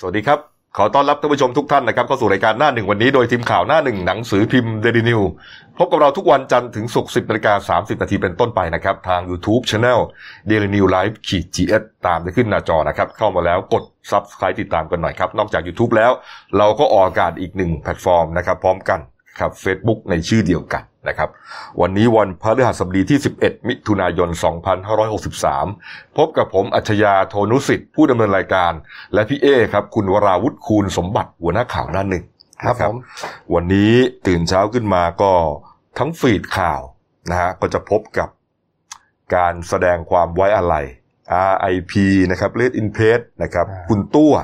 สวัสดีครับ ขอต้อนรับท่านผู้ชมทุกท่านนะครับเข้าสู่รายการหน้าหนึ่งวันนี้โดยทีมข่าวหน้าหนึ่งหนังสือพิมพ์เดลินิวพบกับเราทุกวันจันทร์ถึงศุกร์10นาฬิกา30นาทีเป็นต้นไปนะครับ ทาง YouTube Channel Daily New Life ขีด GS ตามจะขึ้นหน้าจอนะครับ เข้ามาแล้วกด Subscribe ติดตามกันหน่อยครับ นอกจาก YouTube แล้ว เราก็ออกอากาศอีกหนึ่งแพลตฟอร์มนะครับ พร้อมกันครับ Facebook ในชื่อเดียวกัน นะครับ วันนี้วันพฤหัสบดีที่ 11 มิถุนายน 2563 พบกับผมอัจฉริยะโทนุสิทธิ์ผู้ดำเนินรายการ และพี่เอครับคุณวราวุฒิคูณสมบัติหัวหน้าข่าวหน้าหนึ่งครับนะผมวันนี้ตื่นเช้าขึ้นมาก็ทั้งฟีดข่าวนะฮะก็จะพบกับการแสดงความไว้อาลัย RIP นะครับ Red in Peace นะครับอ่าคุณตั้ว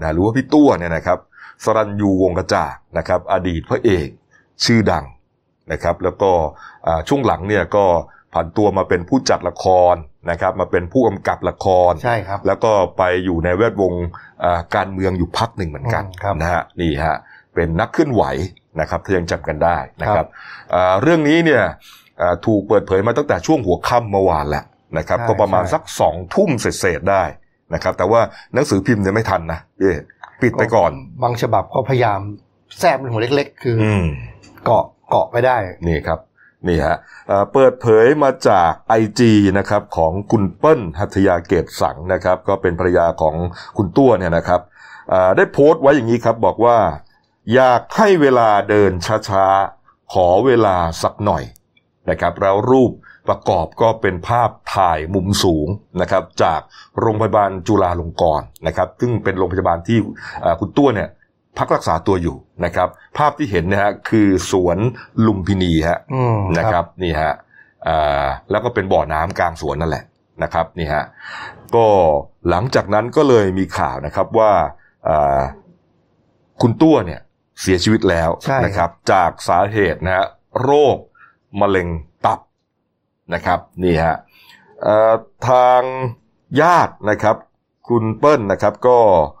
นะหรือว่าพี่ตั้วเนี่ยนะครับสรัญยูวงศ์กระจ่างนะครับ อดีตพระเอก ชื่อดัง นะครับ แล้วก็อ่าช่วงหลังเนี่ยก็ผ่านตัวมาเป็นผู้จัดละครนะครับมาเป็นผู้กำกับละครใช่ครับ แล้วก็ไปอยู่ในแวดวงอ่าการเมืองอยู่พักหนึ่งเหมือนกันอืมครับนะฮะนี่ฮะเป็นนักเคลื่อนไหวนะครับถ้ายังจำกันได้นะคครัรับบอ่าเรื่องนี้เนี่ยอ่าถูกเปิดเผยมาตั้งแต่ช่วงหัวค่ำเมื่อวานแล้วนะครับใช่ก็ประมาณใช่สักสองทุ่มเศษๆได้นะครับ แต่ว่าหนังสือพิมพ์เนี่ยไม่ทันนะเอ๊ะปิดไปก่อน บางฉบับก็พยายามแทรกเป็นหัวเล็ก ๆ คือออืมเกาะ เกาะไปได้ นี่ครับนี่ฮะเปิดเผยมาจาก IG นะครับของคุณเปิ้ลหัตยาเกตสังนะครับ ก็เป็นภรรยาของคุณตั้วเนี่ยนะครับได้โพสต์ไว้อย่างนี้ครับบอกว่า อยากให้เวลาเดินช้าๆ ขอเวลาสักหน่อยนะครับแล้วรูปประกอบก็เป็นภาพถ่ายมุมสูงนะครับจากโรงพยาบาลจุฬาลงกรณ์นะครับ ซึ่งเป็นโรงพยาบาลที่คุณตั้วเนี่ย พักรักษาตัวอยู่นะครับ ภาพที่เห็นนะฮะคือสวนลุมพินีฮะอืมนะครับนี่ฮะอ่าแล้วก็เป็นบ่อน้ำกลางสวนนั่นแหละนะครับนี่ฮะก็หลังจากนั้นก็เลยมีข่าวนะครับว่าอ่าคุณตัวเนี่ยเสียชีวิตแล้วใช่นะครับ จากสาเหตุนะฮะโรคมะเร็งตับนะครับนี่ฮะเอ่อทางญาตินะครับ คุณเปิ้ลนะครับก็เอ่อ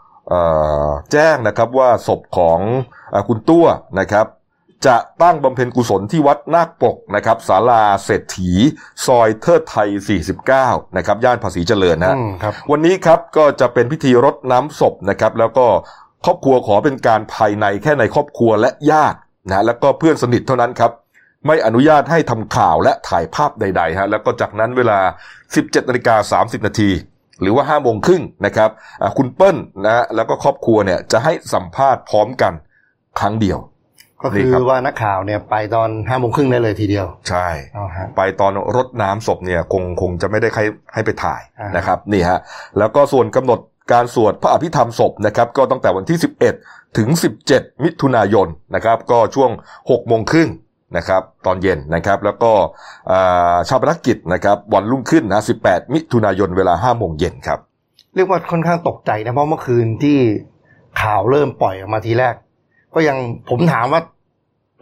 แจ้งนะครับว่าศพของเออคุณตัวนะครับ จะตั้งบำเพ็ญกุศลที่วัดนาคปกนะครับศาลาเศรษฐี ซอยเทิดไทย 49 นะครับ ย่านภาษีเจริญนะฮะอืมครับ วันนี้ครับก็จะเป็นพิธีรดน้ำศพนะครับ แล้วก็ครอบครัวขอเป็นการภายในแค่ในครอบครัวและญาตินะแล้วก็เพื่อนสนิทเท่านั้นครับไม่อนุญาตให้ทำข่าวและถ่ายภาพใดๆฮะแล้วก็จากนั้นเวลา 17นาฬิกา30นาที หรือว่า5โมงครึ่งนะครับอ่าคุณเปิ้ลนะแล้วก็ครอบครัวเนี่ยจะให้สัมภาษณ์พร้อมกันครั้งเดียว ก็นี่คือครับว่านักข่าวเนี่ยไปตอนห้าโมงครึ่งได้เลยทีเดียว ใช่เอาฮะไปตอนรดน้ำศพเนี่ยคงคงจะไม่ได้ใครให้ไปถ่ายอ่านนะครับนี่ฮะแล้วก็ส่วนกำหนดการสวดพระอภิธรรมศพนะครับก็ตั้งแต่วันที่ 11 ถึง 17 มิถุนายนนะครับก็ช่วง6โมงครึ่ง นะครับตอนเย็นนะครับแล้วก็อ่าชาปนกิจนะครับวันรุ่งขึ้นนะ 18 มิถุนายนเวลา5โมงเย็นครับ เรียกว่าค่อนข้างตกใจนะเพราะเมื่อคืนที่ข่าวเริ่มปล่อยออกมาทีแรก ก็ยังผมถามว่า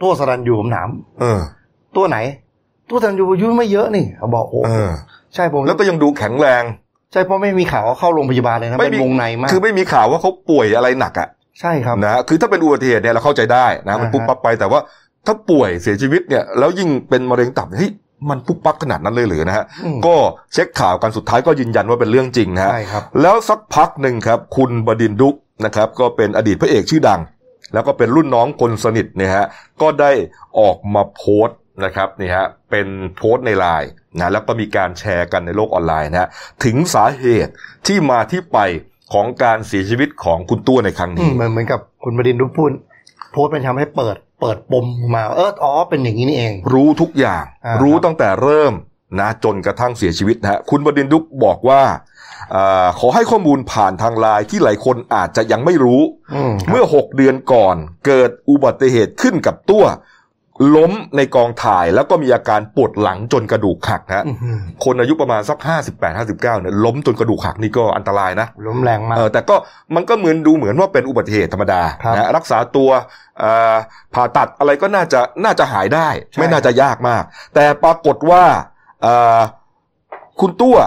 ตัวสรันยูผมถามเออ ตัวไหน ตัวสรันยูอายุไม่เยอะนี่เขาบอกโอ้เออใช่ผมแล้วก็ยังดูแข็งแรง ใช่เพราะไม่มีข่าวว่าเข้าโรงพยาบาลเลยนะไม่เป็นมีวงในมากคือไม่มีข่าวว่าเขาป่วยอะไรหนักอะใช่ครับนะคือถ้าเป็นอุบัติเหตุเนี่ยเราเข้าใจได้นะมันอ่าฮะปุ๊บปั๊บไปแต่ว่า ถ้าป่วยเสียชีวิตเนี่ยแล้วยิ่งเป็นมะเร็งตับเฮ้ยมันปุ๊บปั๊บขนาดนั้นเลยหรือนะฮะอืมก็เช็คข่าวกันสุดท้ายก็ยืนยันว่าเป็นเรื่องจริงนะฮะใช่ครับแล้วสักพักหนึ่งครับคุณบดินทร์ดุกนะครับก็เป็นอดีตพระเอกชื่อดัง แล้วก็เป็นรุ่นน้องคนสนิทเนี่ยฮะก็ได้ออกมาโพสต์นะครับนี่ฮะเป็นโพสต์ในไลน์นะแล้วก็มีการแชร์กันในโลกออนไลน์นะฮะถึงสาเหตุที่มาที่ไปของการเสียชีวิตของคุณตัวในครั้งอืนี้มเหมือนเหมือนกับคุณบดินทร์รุพูดโพสต์เป็นทำให้เปิด เปิดปมมาเอออ๋อเป็นอย่างนี้นี่เอง รู้ทุกอย่างอ่ารู้ครับตั้งแต่เริ่มนะจนกระทั่งเสียชีวิตนะฮะคุณบดินทร์ดุกบอกว่าอาขอให้ข้อมูลผ่านทางไลน์ที่หลายคนอาจจะยังไม่รู้อืมเมื่อ 6 เดือนก่อนเกิดอุบัติเหตุขึ้นกับตัว ล้มในกองถ่ายแล้วก็มีอาการปวดหลังจนกระดูกหักนะฮะอื้อหือคนอายุประมาณสัก58 59เนี่ยล้มจนกระดูกหักนี่ก็อันตรายนะล้มแรงมากเออแต่ก็มันก็เหมือนดูเหมือนว่าเป็นอุบัติเหตุธรรมดาครับนะรักษาตัวเอ่อผ่าตัดอะไรก็น่าจะน่าจะหายได้ใช่ไม่น่าจะยากมาก แต่ปรากฏว่าเอ่อคุณตัว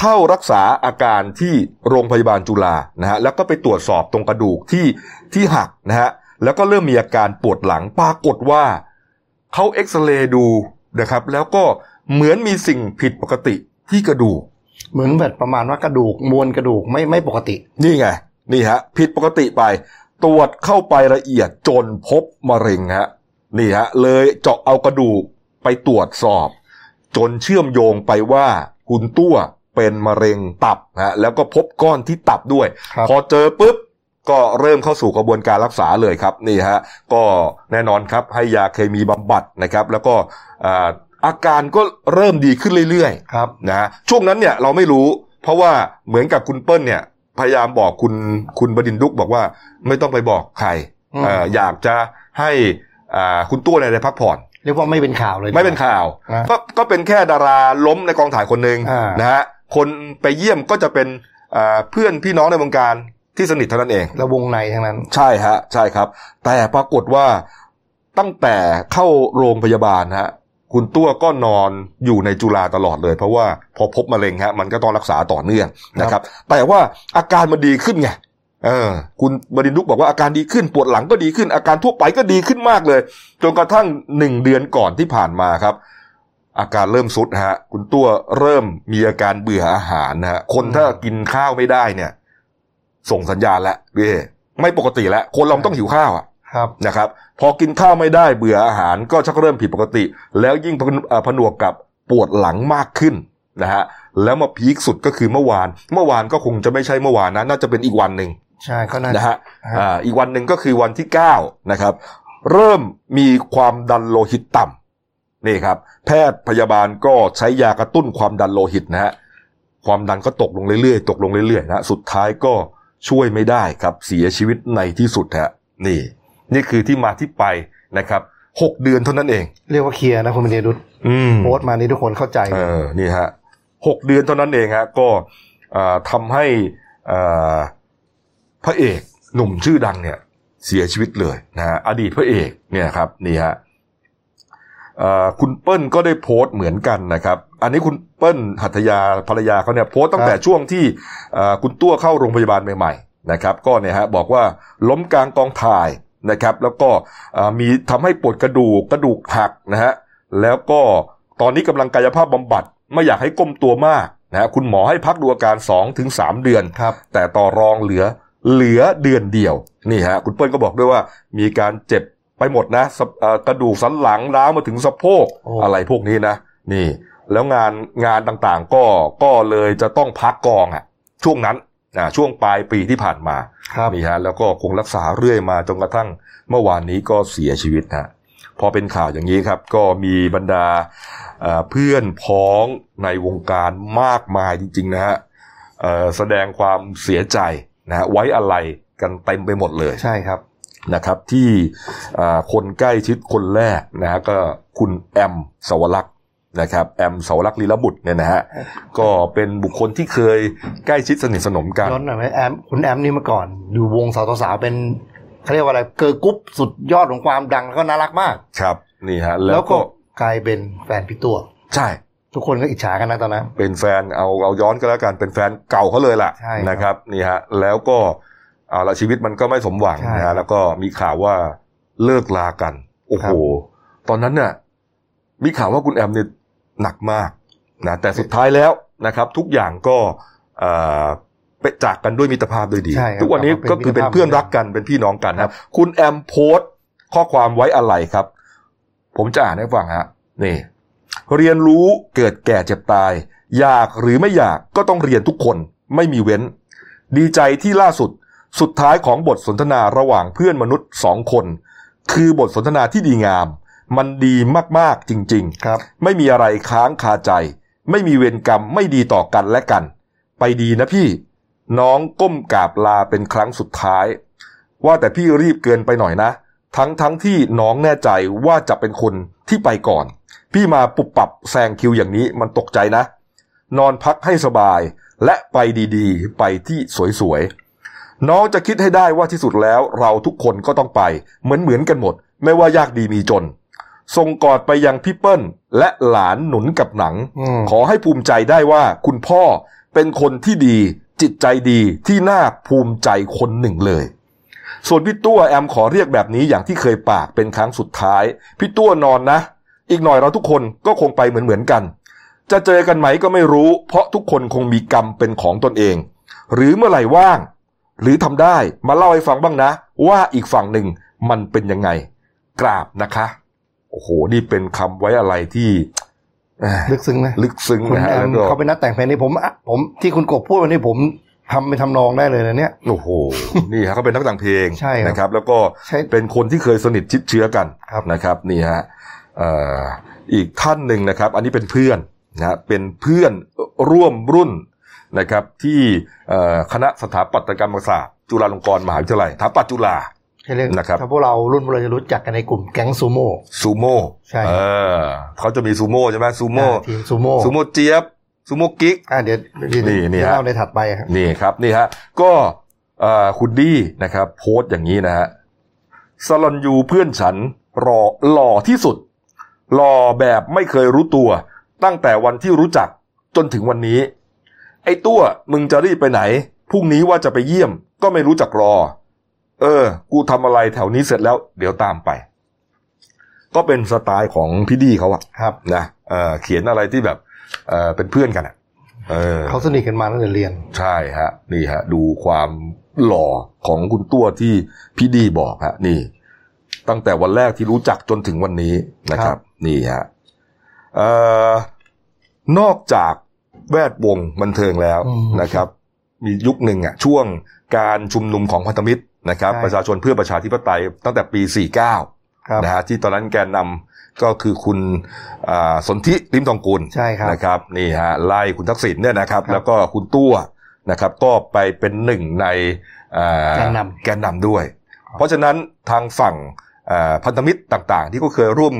เข้ารักษาอาการที่โรงพยาบาลจุฬานะฮะแล้วก็ไปตรวจสอบตรงกระดูกที่ที่หักนะฮะแล้วก็เริ่มมีอาการปวดหลังปรากฏว่า เขาเอ็กซเรย์ดูนะครับ แล้วก็เหมือนมีสิ่งผิดปกติที่กระดูก เหมือนแบบประมาณว่ากระดูกมวลกระดูกไม่ไม่ปกติ นี่ไง นี่ฮะ ผิดปกติไป ตรวจเข้าไปละเอียดจนพบมะเร็งฮะนี่ฮะ เลยเจาะเอากระดูกไปตรวจสอบ จนเชื่อมโยงไปว่าคุณตัวเป็นมะเร็งตับนะแล้วก็พบก้อนที่ตับด้วยครับพอเจอปุ๊บ ก็เริ่มเข้าสู่กระบวนการรักษาเลยครับนี่ฮะก็แน่นอนครับให้ยาเคมีบำบัดนะครับ แล้วก็อ่าอาการก็เริ่มดีขึ้นเรื่อยๆครับนะฮะช่วงนั้นเนี่ยเราไม่รู้ เพราะว่าเหมือนกับคุณเปิ้ลเนี่ยพยายามบอกคุณคุณบดินทร์ดุกบอกว่าไม่ต้องไปบอกใครอืมเอ่ออยากจะให้อ่าคุณตัวเนี่ยได้พักผ่อนเรียกว่าไม่เป็นข่าวเลยไม่เป็นข่าวนะก็ก็เป็นแค่ดาราล้มในกองถ่ายคนหนึ่งอ่านนะฮะคนไปเยี่ยมก็จะเป็นอ่าเพื่อนพี่น้องในวงการ ที่สนิทเท่านั้นเอง แล้ววงในทั้งนั้น ใช่ฮะ ใช่ครับ แต่ปรากฏว่าตั้งแต่เข้าโรงพยาบาลฮะ คุณตัวก็นอนอยู่ในจุฬาตลอดเลย เพราะว่าพอพบมะเร็งฮะ มันก็ต้องรักษาต่อเนื่องนะครับ แต่ว่าอาการมันดีขึ้นไงเออคุณบดินทร์ดุกบอกว่าอาการดีขึ้นปวดหลังก็ดีขึ้น อาการทั่วไปก็ดีขึ้นมากเลย จนกระทั่งหนึ่งเดือนก่อนที่ผ่านมาครับ อาการเริ่มสุดฮะ คุณตัวเริ่มมีอาการเบื่ออาหารนะฮะคนถ้ากินข้าวไม่ได้เนี่ย ส่งสัญญาณแล้วพี่เอไม่ปกติแล้วคนเราต้องหิวข้าวอะครับนะครับ พอกินข้าวไม่ได้เบื่ออาหารก็ชักเริ่มผิดปกติ แล้วยิ่งพนเอ่อผนวกกับปวดหลังมากขึ้นนะฮะแล้วมาพีคสุดก็คือเมื่อวาน เมื่อวานก็คงจะไม่ใช่เมื่อวานนะน่าจะเป็นอีกวันหนึ่งใช่ก็น่านะฮะฮะอ่าอีกวันหนึ่งก็คือวันที่เก้านะครับ เริ่มมีความดันโลหิตต่ำนี่ครับ แพทย์พยาบาลก็ใช้ยากระตุ้นความดันโลหิตนะฮะความดันก็ตกลงเรื่อยๆ ตกลงเรื่อยๆนะสุดท้ายก็ ช่วยไม่ได้ครับเสียชีวิตในที่สุดฮะนี่ นี่คือที่มาที่ไปนะครับหกเดือนเท่านั้นเอง เรียกว่าเคลียร์นะคุณเป็นเดรุตอืมโพสต์มานี่ทุกคนเข้าใจเออนี่ฮะหกเดือนเท่านั้นเองฮะก็อ่าทำให้อ่าพระเอกหนุ่มชื่อดังเนี่ยเสียชีวิตเลยนะฮะอดีตพระเอกเนี่ยครับนี่ฮะอ่า คุณเปิ้ลก็ได้โพสต์เหมือนกันนะครับ อันนี้คุณเปิ้ลหัตถยาภรรยาเขาเนี่ยโพสต์ตั้งแต่ช่วงที่อ่าคุณตัวเข้าโรงพยาบาลใหม่ๆนะครับ ก็เนี่ยฮะบอกว่าล้มกลางกองถ่ายนะครับ แล้วก็อ่ามีทำให้ปวดกระดูกกระดูกหักนะฮะแล้วก็ตอนนี้กำลังกายภาพบำบัดไม่อยากให้ก้มตัวมากนะฮะคุณหมอให้พักดูอาการ2ถึง3เดือนครับแต่ต่อรองเหลือเหลือเดือนเดียวนี่ฮะคุณเปิ้ลก็บอกด้วยว่ามีการเจ็บ ไปหมดนะสะเอ่อกระดูกสันหลังร้าวมาถึงสะโพกโอ้อะไรพวกนี้นะนี่ แล้วงานงานต่างๆก็ก็เลยจะต้องพักกองอะช่วงนั้นอ่าช่วงปลายปีที่ผ่านมาครับนี่ฮะแล้วก็คงรักษาเรื่อยมาจนกระทั่งเมื่อวานนี้ก็เสียชีวิตฮะพอเป็นข่าวอย่างนี้ครับ ก็มีบรรดาเอ่อเพื่อนพ้องในวงการมากมายจริงๆนะฮะเอ่อแสดงความเสียใจนะฮะไว้อะไรกันเต็มไปหมดเลยใช่ครับ นะครับที่เอ่อคนใกล้ชิดคนแรกนะฮะก็คุณแอมสวรักษ์นะครับแอมสวรักษ์ลีลบุตรเนี่ยนะฮะก็เป็นบุคคลที่เคยใกล้ชิดสนิทสนมกันย้อนหน่อยไหมแอมคุณแอมนี่เมื่อก่อน อยู่วงสาวต่อสาวเป็นเขาเรียกว่าอะไรเกิร์ลกรุ๊ปสุดยอดของความดังแล้วก็น่ารักมาก ครับนี่ฮะแล้วแล้วก็ก็กลายเป็นแฟนพี่ตั้ว ใช่ ทุกคนก็อิจฉากันนะตอนนั้นเป็นแฟนเอาเอาย้อนก็แล้วกันเป็นแฟนเก่าเขาเลยล่ะใช่ครับนะครับนี่ฮะแล้วก็ เอาละชีวิตมันก็ไม่สมหวังใช่นะครัฮะบแล้วก็มีข่าวว่าเลิกลากัน โอ้โหครับตอนนั้นเนี่ยมีข่าวว่าคุณแอมเนี่ยหนักมากนะแต่สุดท้ายแล้วนะครับ ทุกอย่างก็เอ่อไปจากกันด้วยมิตรภาพด้วยดีใช่ครับทุกวันนี้ก็คือเป็นเพื่อนรักกันเป็นพี่น้องกันนะครับ คุณแอมโพสต์ข้อความไว้อะไรครับ ผมจะอ่านให้ฟังฮะนี่ เรียนรู้เกิดแก่เจ็บตาย อยากหรือไม่อยากก็ต้องเรียนทุกคนไม่มีเว้น ดีใจที่ล่าสุด สุดท้ายของบทสนทนาระหว่างเพื่อนมนุษย์สองคน คือบทสนทนาที่ดีงาม มันดีมากๆจริงๆครับ ไม่มีอะไรค้างคาใจ ไม่มีเวรกรรมไม่ดีต่อกันและกัน ไปดีนะพี่ น้องก้มกราบลาเป็นครั้งสุดท้าย ว่าแต่พี่รีบเกินไปหน่อยนะ ทั้งทั้งที่น้องแน่ใจว่าจะเป็นคนที่ไปก่อน พี่มาปุบปับแซงคิวอย่างนี้มันตกใจนะ นอนพักให้สบายและไปดีๆ ไปที่สวยๆ น้องจะคิดให้ได้ว่าที่สุดแล้วเราทุกคนก็ต้องไป เหมือนเหมือนกันหมด ไม่ว่ายากดีมีจนส่งกอดไปยังพี่เปิ้ลและหลานหนุนกับหนังอืมขอให้ภูมิใจได้ว่าคุณพ่อเป็นคนที่ดี จิตใจดีที่น่าภูมิใจคนหนึ่งเลย ส่วนพี่ตัวแอมขอเรียกแบบนี้อย่างที่เคยปากเป็นครั้งสุดท้าย พี่ตัวนอนนะ อีกหน่อยเราทุกคนก็คงไปเหมือนเหมือนๆกัน จะเจอกันไหมก็ไม่รู้ เพราะทุกคนคงมีกรรมเป็นของตนเอง หรือเมื่อไหร่ว่าง หรือทำได้มาเล่าให้ฟังบ้างนะ ว่าอีกฝั่งหนึ่งมันเป็นยังไง กราบนะคะ โอ้โห นี่เป็นคำไว้อะไรที่เอ่อลึกซึ้งนะลึกซึ้งคุณนะฮะแอแล้มวก็เขาเป็นนักแต่งเพลงนี่ผมอะผมที่คุณกบพูดวันนี้ผมทำเป็นทำนองได้เลยนะเนี่ยโอ้โหนี่ฮะเขาเป็นนักแต่งเพลงใช่ครับนะครับ แล้วก็ใช่เป็นคนที่เคยสนิทชิดเชื้อกันครับนะครับ นี่ฮะเอ่ออีกท่านหนึ่งนะครับ อันนี้เป็นเพื่อนนะฮะเป็นเพื่อนร่วมรุ่น นะครับที่เอ่อคณะสถาปัตยกรรมศาสตร์จุฬาลงกรณ์มหาวิทยาลัยสถาปัตย์จุฬาใช่เรื่องนะครับถ้าพวกเรารุ่นพวกเราจะรู้จักกันในกลุ่มแก๊งซูโม่ซูโม่ใช่เออเขาจะมีซูโม่ใช่ไหมซูโม่อ่าทีมซูโม่ซูโม่เจี๊ยบซูโม่กิ๊กอ่าเดี๋ยวเดี๋ยวนี่นี่เดี๋ยวฮะเล่าในถัดไปครับนี่ครับนี่ฮะก็เอ่อคุณดี้นะครับ โพสต์อย่างนี้นะฮะสลันยูเพื่อนฉันรอหล่อที่สุดหล่อแบบไม่เคยรู้ตัว ตั้งแต่วันที่รู้จักจนถึงวันนี้ ไอ้ตัวมึงจะรีบไปไหนพรุ่งนี้ว่าจะไปเยี่ยม ก็ไม่รู้จักรอ เออ กูทำอะไรแถวนี้เสร็จแล้ว เดี๋ยวตามไป ก็เป็นสไตล์ของพี่ดี้เขาอะครับนะเออเขียนอะไรที่แบบเออเป็นเพื่อนกันอะเออเขาสนิทกันมาตั้งแต่เรียน ใช่ฮะ นี่ฮะ ดูความหล่อของคุณตัวที่พี่ดีบอกฮะ นี่ ตั้งแต่วันแรกที่รู้จักจนถึงวันนี้นะคครัรับบนี่ฮะเอ่อนอกจาก แวดวงบันเทิงแล้วนะครับ มียุคหนึ่งอะช่วงการชุมนุมของพันธมิตรนะครับ ประชาชนเพื่อประชาธิปไตยตั้งแต่ปี 49ครับนะฮะที่ตอนนั้นแกนนำก็คือคุณอ่าสนธิริมทองกุลใช่ครับนะครับนี่ฮะไล่คุณทักษิณเนี่ยนะครับครับแล้วก็คุณตัวนะครับ ก็ไปเป็นหนึ่งในอ่าแกนนำแกนนำด้วย เพราะฉะนั้นทางฝั่งอ่าพันธมิตรต่าง ๆ ที่ก็เคยร่วม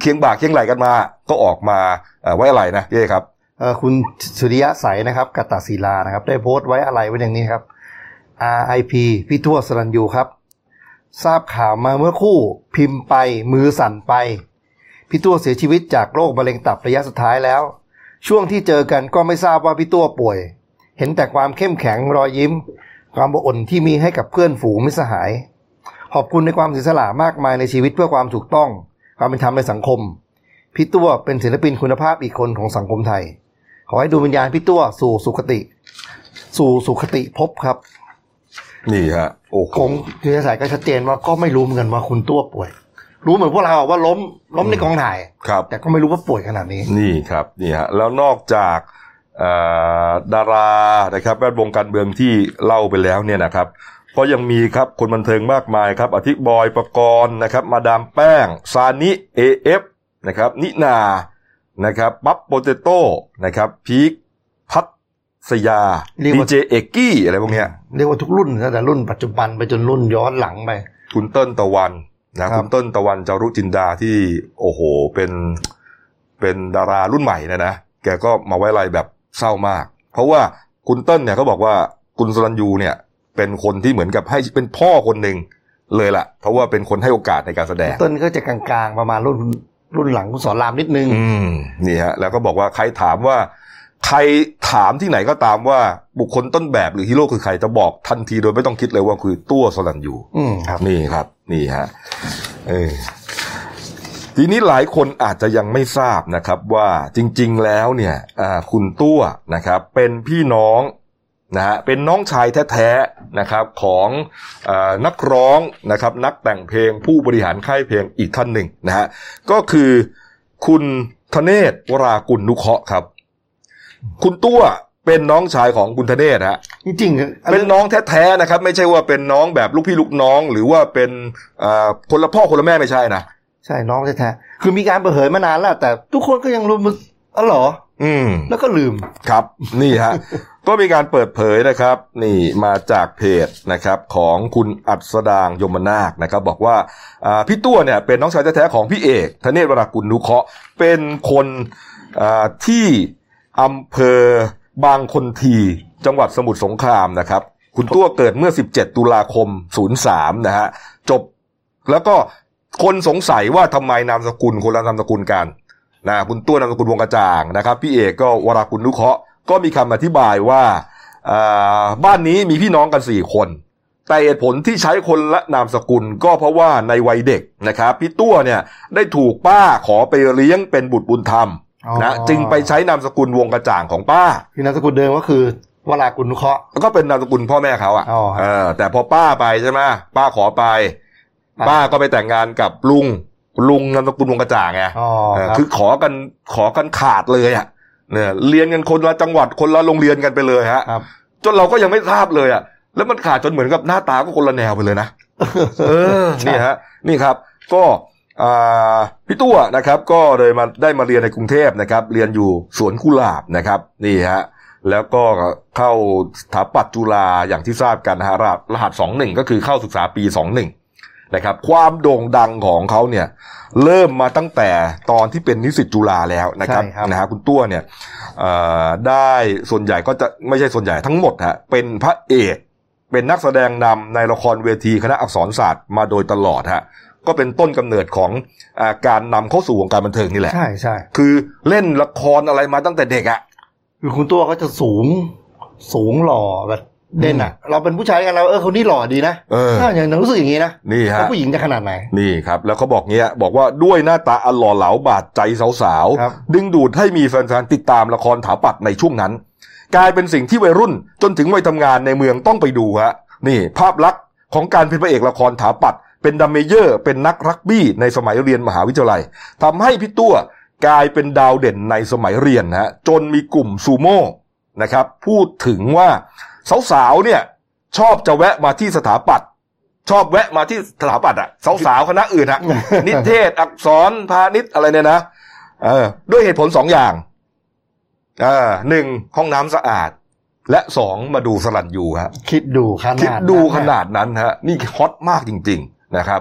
เคียงบ่าเคียงไหลกันมา ก็ออกมาเอ่อไว้อะไรนะพี่เอครับเอ่อ คุณสุริยะใสนะครับกัตตศิลานะครับ ได้โพสต์ไว้อะไรไว้อย่างนี้ครับ RIP พี่ทั่วสรัญยูครับ ทราบข่าวมาเมื่อคู่พิมพ์ไปมือสั่นไป พี่ตัวเสียชีวิตจากโรคมะเร็งตับระยะสุดท้ายแล้ว ช่วงที่เจอกันก็ไม่ทราบว่าพี่ตัวป่วย เห็นแต่ความเข้มแข็งรอยยิ้ม ความอบอุ่นที่มีให้กับเพื่อนฝูงมิสหาย ขอบคุณในความเสียสละมากมายในชีวิตเพื่อความถูกต้อง ความเป็นธรรมในสังคมพี่ตัวเป็นศิลปินคุณภาพอีกคนของสังคมไทย ขอให้ดวงวิญญาณพี่ตัวสู่สุคติ สู่สุคติภพครับ นี่ฮะโอ้โหคงทีสายก็ชัดเจนว่าก็ไม่รู้เหมือนกันว่าคุณตัวป่วย รู้เหมือนพวกเราอะว่าล้มล้มในกองถ่าย ครับ แต่ก็ไม่รู้ว่าป่วยขนาดนี้ นี่ครับนี่ฮะแล้วนอกจากเอ่อดารานะครับแวดวงการเมืองที่เล่าไปแล้วเนี่ยนะครับ ก็ยังมีครับคนบันเทิงมากมายครับอธิบอยประกรณ์นะครับ มาดามแป้ง ซานิเอฟนะครับนินา นะครับปั๊บโปเตโต้นะครับพีคพัทยาเรียกดีว่าเจเอกกี้อะไรพวกเนี้ยเรียกว่าทุกรุ่นตั้งแต่รุ่นปัจจุบันไปจนรุ่นย้อนหลังไป คุณเติ้ลตะวันนะครับคุณเติ้ลตะวันจารุจินดาที่โอ้โหเป็นเป็นดารารุ่นใหม่เนะนะแกก็มาไว้อะไรแบบเศร้ามาก เพราะว่าคุณเติ้ลเนี่ยเขาบอกว่าคุณสรัญยูเนี่ยเป็นคนที่เหมือนกับให้เป็นพ่อคนหนึ่งเลยล่ะ เพราะว่าเป็นคนให้โอกาสในการแสดงต้นก็จะกลางๆประมาณรุ่น รุ่นหลังคุณสอนรามนิดนึงอืมนี่ฮะแล้วก็บอกว่าใครถามว่า ใครถามที่ไหนก็ตามว่าบุคคลต้นแบบหรือฮีโร่คือใครจะบอกทันทีโดยไม่ต้องคิดเลยว่าคือตัวสลันยูอืมครับนี่ครับ นี่ฮะเออทีนี้หลายคนอาจจะยังไม่ทราบนะครับว่าจริง ๆ แล้วเนี่ยอ่าคุณตัวนะครับ เป็นพี่น้อง นะฮะเป็นน้องชายแท้ๆนะครับของอานักร้องนะครับนักแต่งเพลงผู้บริหารค่ายเพลงอีกท่านหนึ่งนะฮะก็คือคุณธเนศวรากุลนุเคราะห์ครับ คุณตัวเป็นน้องชายของคุณธเนศฮะจริงๆเป็นน้องแท้ๆนะครับ ไม่ใช่ว่าเป็นน้องแบบลูกพี่ลูกน้อง หรือว่าเป็นอ่าคนละพ่อคนละแม่ไม่ใช่นะใช่น้องแท้ๆคือมีการเปิดเผยมานานแล้ว แต่ทุกคนก็ยังรู้มันอ๋อเหรอ อืม แล้วก็ลืมครับ นี่ฮะ ก็มีการเปิดเผยนะครับ นี่มาจากเพจนะครับของคุณอัศดางยมนาคนะครับ บอกว่าพี่ตัวเนี่ยเป็นน้องชายแท้ๆของพี่เอกธเนศวรากุลนุเคราะห์เป็นคนอ่าที่อำเภอบางคนทีจังหวัดสมุทรสงครามนะครับ คุณตัวเกิดเมื่อ 17 ตุลาคม 03 นะฮะจบแล้วก็คนสงสัยว่าทำไมนามสกุลคนละนามสกุลกันนะคุณตัวนามสกุลวงกระจ่างนะครับ พี่เอกก็วรากุลนุเคราะห์ ก็มีคำอธิบายว่าอ่าบ้านนี้มีพี่น้องกันสี่คน แต่เหตุผลที่ใช้คนละนามสกุลก็เพราะว่าในวัยเด็กนะครับพี่ตัวเนี่ยได้ถูกป้าขอไปเลี้ยงเป็นบุตรบุญธรรมอ๋อนะจึงไปใช้นามสกุลวงกระจ่างของป้า คือนามสกุลเดิมก็คือวรากุลนุเคราะห์ก็เป็นนามสกุลพ่อแม่เขาอะอ๋อครับเออ แต่พอป้าไปใช่ไหมป้าขอไปอ่าป้าก็ไปแต่งงานกับลุงลุงนามสกุลวงกระจ่างไงอ๋อเออครับคือขอกันขอกันขาดเลยอะ เนี่ยเรียนกันคนละจังหวัดคนละโรงเรียนกันไปเลยฮะครับจนเราก็ยังไม่ทราบเลยอะแล้วมันขาดจนเหมือนกับหน้าตาก็คนละแนวไปเลยนะเออนี่ฮะนี่ครับ ก็อ่าพี่ตัวนะครับ ก็เลยมาได้มาเรียนในกรุงเทพนะครับ เรียนอยู่สวนกุหลาบนะครับ นี่ฮะแล้วก็เข้าสถาปัตย์จุฬาอย่างที่ทราบกันนะฮะรหัสรหัสสองหนึ่งก็คือเข้าศึกษาปีสองหนึ่ง นะครับความโด่งดังของเขาเนี่ยเริ่มมาตั้งแต่ตอนที่เป็นนิสิตจุฬาแล้วนะครับใช่ครับนะฮะคุณตัวเนี่ยเอ่อได้ส่วนใหญ่ก็จะไม่ใช่ส่วนใหญ่ทั้งหมดฮะเป็นพระเอกเป็นนักแสดงนำในละครเวทีคณะอักษรศาสตร์มาโดยตลอดฮะก็เป็นต้นกำเนิดของอาการนำเข้าสู่วงการบันเทิงนี่แหละใช่ใช่คือเล่นละครอะไรมาตั้งแต่เด็กอะคือคุณตัวเขาจะสูงสูงหล่อแบบ เด่นอะ เราเป็นผู้ชายกันเราเออคนนี้หล่อดีนะเออถ้าอย่างนั้นรู้สึกอย่างนี้นะนี่แล้วฮะผู้หญิงจะขนาดไหนนี่ครับ แล้วเขาบอกเงี้ยบอกว่าด้วยหน้าตาอันหล่อเหลาบาดใจสสาวๆครับดึงดูดให้มีแฟนๆติดตามละครถาปัดในช่วงนั้น กลายเป็นสิ่งที่วัยรุ่นจนถึงวัยทำงานในเมืองต้องไปดูฮะนี่ ภาพลักษณ์ของการเป็นพระเอกละครถาปัด เป็นดรัมเมเยอร์ เป็นนักรักบี้ในสมัยเรียนมหาวิทยาลัยทำให้พี่ตั้วกลายเป็นดาวเด่นในสมัยเรียนนะฮะจนมีกลุ่มซูโม่นะครับพูดถึงว่า สาวๆเนี่ย ชอบจะแวะมาที่สถาปัตย์ชอบแวะมาที่สถาปัตย์อะสาวๆคณะอื่นอะนิเทศอักษรพาณิชย์อะไรเนี่ยนะเออด้วยเหตุผลสองอย่างเออหนึ่งห้องน้ำสะอาด และสองมาดูสลัดยูฮะคิดดูขนาดคิดดูนั้นขนาดนั้นฮะ นี่ฮอตมากจริง ๆนะครับ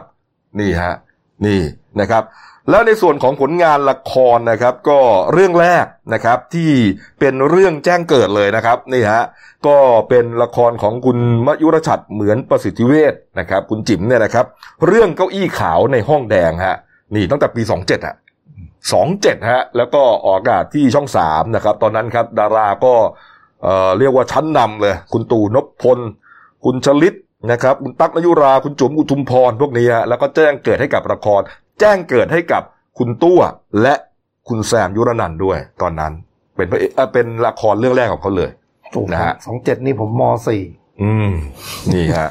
นี่ฮะ นี่นะครับ แล้วในส่วนของผลงานละครนะครับ ก็เรื่องแรกนะครับที่เป็นเรื่องแจ้งเกิดเลยนะครับนี่ฮะก็เป็นละครของคุณมยุรชัดเหมือนประสิทธิเวชนะครับ คุณจิ๋มเนี่ยนะครับ เรื่องเก้าอี้ขาวในห้องแดงฮะนี่ตั้งแต่ปีสองเจ็ดอะสองเจ็ดฮะแล้วก็ออกอากาศที่ช่องสามนะครับ ตอนนั้นครับดาราก็เอ่อเรียกว่าชั้นนำเลย คุณตู่นพพล คุณชลิตนะครับคุณตั๊กนยุรา คุณจุ๋มอุทุมพร พวกนี้ฮะแล้วก็แจ้งเกิดให้กับละคร แจ้งเกิดให้กับคุณตัวและคุณแซมยุรนันท์ด้วย ตอนนั้น เป็นพระเอกเอ่อเป็นละครเรื่องแรกของเขาเลย ถูกนะฮะ สองเจ็ดนี่ผมมสี่อืม นี่ฮะ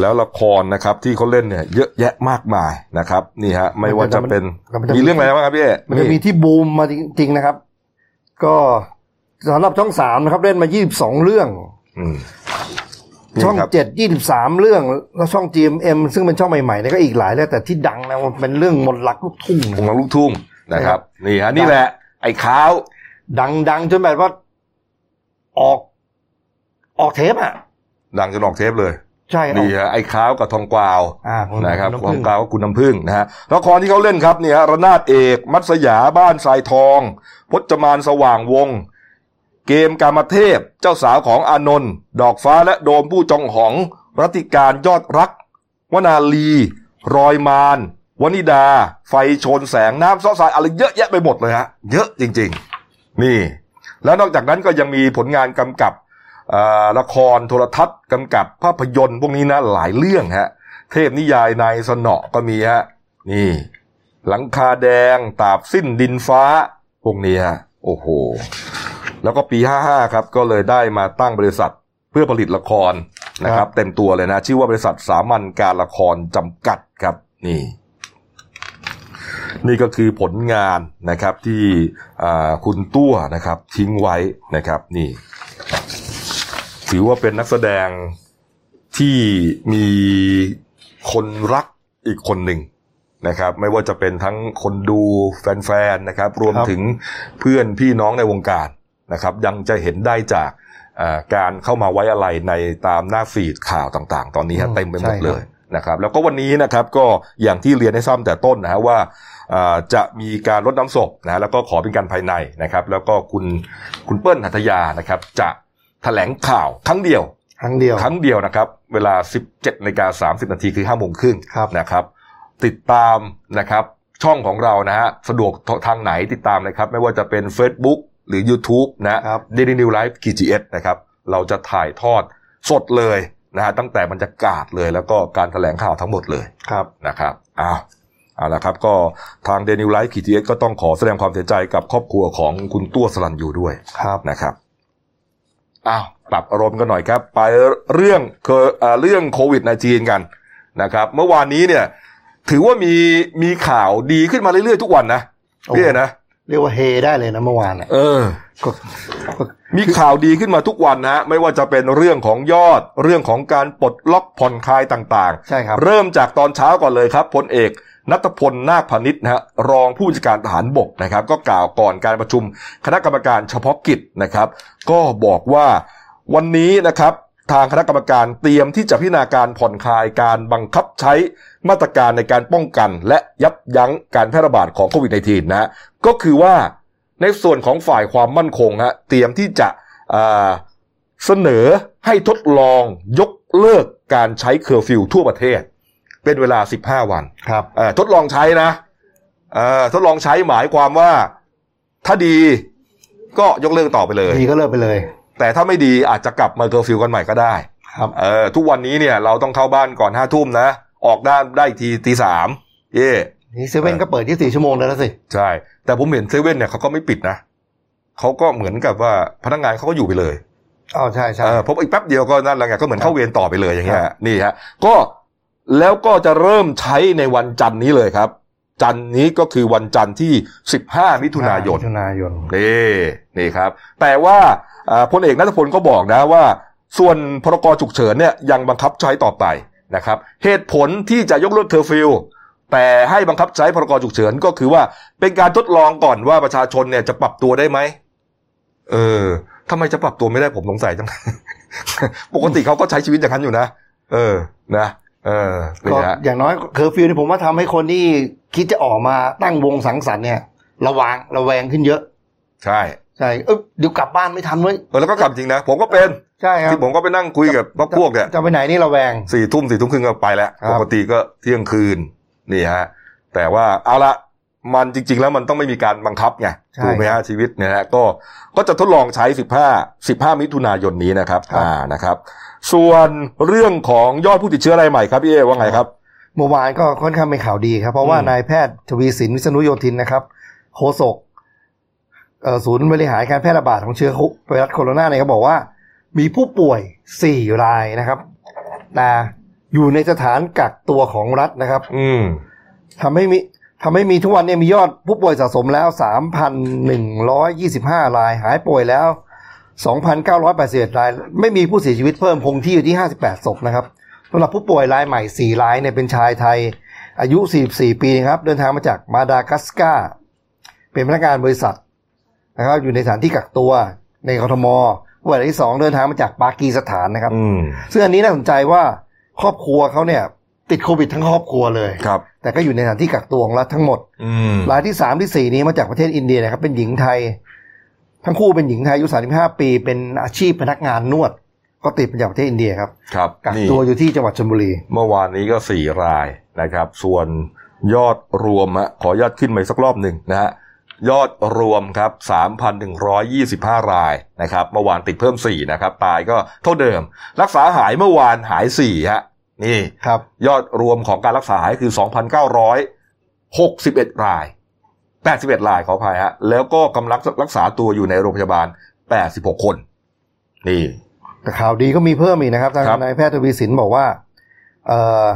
แล้วละครนะครับ ที่เขาเล่นเนี่ย เยอะแยะมากมายนะครับ นี่ฮะ ไม่ว่าจะเป็นมีเรื่องอะไรบ้างครับพี่เอ๋มันจะมีที่บูมมาจริง ๆ นะครับ ก็สำหรับช่องสามนะครับ เล่นมายี่สิบสองเรื่อง อืมนี่ ช่องครับเจ็ดยี่สิบสามเรื่อง แล้วช่อง GMM ซึ่งเป็นช่องใหม่ๆเนี่ยก็อีกหลายเรื่องแต่ที่ดังนะมันเป็นเรื่องมนต์รักลูกทุ่งวงนะลูกทุ่งนะครับ นี่ฮะนี่แหละ ไอ้ขาว ดังดังจนแบบว่า ออก ออกเทปอะ ดังจนออกเทปเลย ใช่ออกนี่ฮะไอ้ขาวกับทองกวาวอ่าผมนะครับน้ำขอผึ้งงกาวก็คุณน้ำพึ่งนะฮะละครที่เขาเล่นครับเนี่ยฮะระนาดเอก มัตสยาบ้านทรายทองพจมานสว่างวง เกมกามเทพ เจ้าสาวของอานนท์ดอกฟ้าและโดมผู้จองหองรัติการยอดรัก วนาลี รอยมาน วนิดา ไฟโชนแสงน้ำซ้อสายอะไรเยอะแยะไปหมดเลยฮะ เยอะจริง ๆ นี่ แล้วนอกจากนั้นก็ยังมีผลงานกำกับอ่อละครโทรทัศน์กำกับภาพยนตร์พวกนี้นะหลายเรื่องฮะ เทพนิยายนายสนอก็มีฮะ นี่ หลังคาแดง ตาบสิ้นดินฟ้า พวกนี้ฮะ โอ้โห แล้วก็ปี 55 ครับ ก็เลยได้มาตั้งบริษัทเพื่อผลิตละครนะครับ เต็มตัวเลยนะ ชื่อว่าบริษัทสามัญการละครจำกัดครับ นี่ นี่ก็คือผลงานนะครับที่อ่าคุณตัวนะครับ ทิ้งไว้นะครับ นี่ ถือว่าเป็นนักแสดงที่มีคนรักอีกคนหนึ่งนะครับไม่ว่าจะเป็นทั้งคนดูแฟนๆนะครับ รวมครับถึงเพื่อนพี่น้องในวงการ นะครับยังจะเห็นได้จากอ่าการเข้ามาไว้อะไรในตามหน้าฟีดข่าวต่างๆ ตอนนี้ฮะอืมเต็มไปหมดใช่ครับเลยนะครับแล้วก็วันนี้นะครับก็อย่างที่เรียนให้ทราบตั้งแต่ต้นนะฮะว่าอ่าจะมีการรดน้ำศพนะแล้วก็ขอเป็นการภายในนะครับ แล้วก็คุณคุณเปิ้ลหัตถยานะครับ จะแถลงข่าวครั้งเดียว ครั้งเดียวครั้งเดียวนะครับ เวลา 17นาฬิกา30 นาทีคือ5โมงครึ่งครับนะครับ ติดตามนะครับช่องของเรานะฮะสะดวกทางไหนติดตามนะครับ ไม่ว่าจะเป็น Facebook หรือ YouTube นะครับ Daily New Life KGS นะครับเราจะถ่ายทอดสดเลยนะฮะตั้งแต่บรรยากาศเลยแล้วก็การแถลงข่าวทั้งหมดเลยครับนะครับอ้าวเอาละครับก็ทาง Daily New Life KGS ก็ต้องขอแสดงความเสียใจกับครอบครัวของคุณตัวสลันยูด้วยครับนะครับอ้าวไปปรับอารมณ์กันหน่อยครับ ไปเรื่องเรื่องโควิดในจีนกันนะครับ เมื่อวานนี้เนี่ย ถือว่ามีมีข่าวดีขึ้นมาเรื่อยๆทุกวันนะพี่นะ เรียกว่าเฮได้เลยนะเมื่อวานเออมีข่าวดีขึ้นมาทุกวันนะไม่ว่าจะเป็นเรื่องของยอด เรื่องของการปลดล็อกผ่อนคลายต่างๆ ใช่ครับ เริ่มจากตอนเช้าก่อนเลยครับพลเอกนัทพลนาคพาณิชย์นะฮะรองผู้บัญชาการทหารบกนะครับ ก็กล่าวก่อนการประชุม คณะกรรมการเฉพาะกิจนะครับ ก็บอกว่าวันนี้นะครับ ทางคณะกรรมการเตรียมที่จะพิจารณาการผ่อนคลายการบังคับใช้มาตรการในการป้องกัน และยับยั้งการแพร่ระบาดของโควิด -19 นะก็คือว่าในส่วนของฝ่ายความมั่นคงฮะเตรียมที่จะเสนอให้ทดลองยกเลิกการใช้เคอร์ฟิวทั่วประเทศ เป็นเวลา 15 วันครับทดลองใช้นะทดลองใช้หมายความว่าถ้าดีก็ยกเลิกต่อไปเลย ดีก็เลิกไปเลย แต่ถ้าไม่ดีอาจจะกลับมาเคอร์ฟิวกันใหม่ก็ได้ครับเออทุกวันนี้เนี่ยเราต้องเข้าบ้านก่อนห้าทุ่มนะ ออกบ้านได้ทีตีสามเย่นี่เซเว่นก็เปิดยี่สี่ชั่วโมงแล้วสิ ใช่ แต่ผมเห็นเซเว่นเนี่ยเขาก็ไม่ปิดนะเขาก็เหมือนกับว่าพนักงานเขาก็อยู่ไปเลยอ๋อใช่ใช่พบอีกแป๊บเดียวก็นั่นแหละไงก็เหมือนเข้าเวรต่อไปเลยอย่างเงี้ยนี่ฮะก็แล้วก็จะเริ่มใช้ในวันจันทร์นี้เลยครับ จันทร์นี้ก็คือวันจันทร์ที่ 15 มิถุนายนมิถุนายนนี่นี่ครับ แต่ว่าพลเอกณัฐพลก็บอกนะว่า ส่วนพรกฉุกเฉินเนี่ยยังบังคับใช้ต่อไปนะครับ เหตุผลที่จะยกเลิกเคอร์ฟิวแต่ให้บังคับใช้พรกฉุกเฉินก็คือว่าเป็นการทดลองก่อนว่าประชาชนเนี่ยจะปรับตัวได้ไหมเออทำไมจะปรับตัวไม่ได้ผมสงสัยจัง ปกติเขาก็ใช้ชีวิตอย่างนั้นอยู่นะ เออ นะเออ ก็อย่างน้อยเคอร์ฟิวนี่ผมว่าทำให้คนที่คิดจะออกมาตั้งวงสังสรรค์เนี่ย ระวังระแวงขึ้นเยอะ ใช่ใช่เออเดี๋ยวกลับบ้านไม่ทันเว้ยเออแล้วก็กลับจริงนะ ผมก็เป็นใช่ครับที่ผมก็ไปนั่งคุยกับพวกพวกเนี่ยจะไปไหนนี่ระแวงสี่ทุ่มสี่ทุ่มครึ่งก็ไปแล้วปกติก็เที่ยงคืนนี่ฮะแต่ว่าเอาละ มันจริง ๆ แล้วมันต้องไม่มีการบังคับไงถูกไหมฮะชีวิตเนี่ยนะก็ก็จะทดลองใช้สิบห้าสิบห้ามิถุนายนนี้นะครับอ่านะครับ ส่วนเรื่องของยอดผู้ติดเชื้อรายใหม่ครับพี่เอว่าไงครับเมื่อวานก็ค่อนข้างเป็นข่าวดีครับ เพราะว่านายแพทย์ทวีสินวิษณุโยธินนะครับโฆษกศูนย์บริหารการแพร่ระบาดของเชื้อไวรัสโคโรนาเนี่ยเขาบอกว่า มีผู้ป่วยสี่รายนะครับแต่อยู่ในสถานกักตัวของรัฐนะครับ อืมทำให้มี ทำให้มีทุกวันนี้มียอดผู้ป่วยสะสมแล้ว 3,125 ราย หายป่วยแล้ว 2,981ราย ไม่มีผู้เสียชีวิตเพิ่มคงที่อยู่ที่ 58ศพนะครับสำหรับผู้ป่วยรายใหม่ 4 รายเนี่ยเป็นชายไทย อายุ 44 ปีครับ เดินทางมาจากมาดากัสการ์เป็นพนักงานบริษัทนะครับอยู่ในสถานที่กักตัวในกทมผู้ป่วยที่สองเดินทางมาจากปากีสถานนะครับซึ่งอันนี้น่าสนใจว่าครอบครัวเขาเนี่ย ติดโควิดทั้งครอบครัวเลยครับ แต่ก็อยู่ในสถานที่กักตัวของรัฐทั้งหมดรายที่สามที่สี่นี้มาจากประเทศอินเดียนะครับ เป็นหญิงไทย ทั้งคู่เป็นหญิงไทยอายุสามสิบห้าปี เป็นอาชีพพนักงานนวด ก็ติดมาจากประเทศอินเดียครับครับกักตัวอยู่ที่จังหวัดชลบุรี เมื่อวานนี้ก็สี่รายนะครับ ส่วนยอดรวมฮะขอยอดขึ้นไปสักรอบหนึ่งนะฮะยอดรวมครับ 3,125 รายนะครับ เมื่อวานติดเพิ่ม 4 นะครับ ตายก็เท่าเดิม รักษาหายเมื่อวานหาย4ฮะ นี่ครับยอดรวมของการรักษาหายคือ 2,961 ราย 81 รายขออภัยฮะ แล้วก็กำลังรักษาตัวอยู่ในโรงพยาบาล 86 คน นี่แต่ข่าวดีก็มีเพิ่มอีกนะครับ ทางนายแพทย์ทวีสินบอกว่าเอ่อ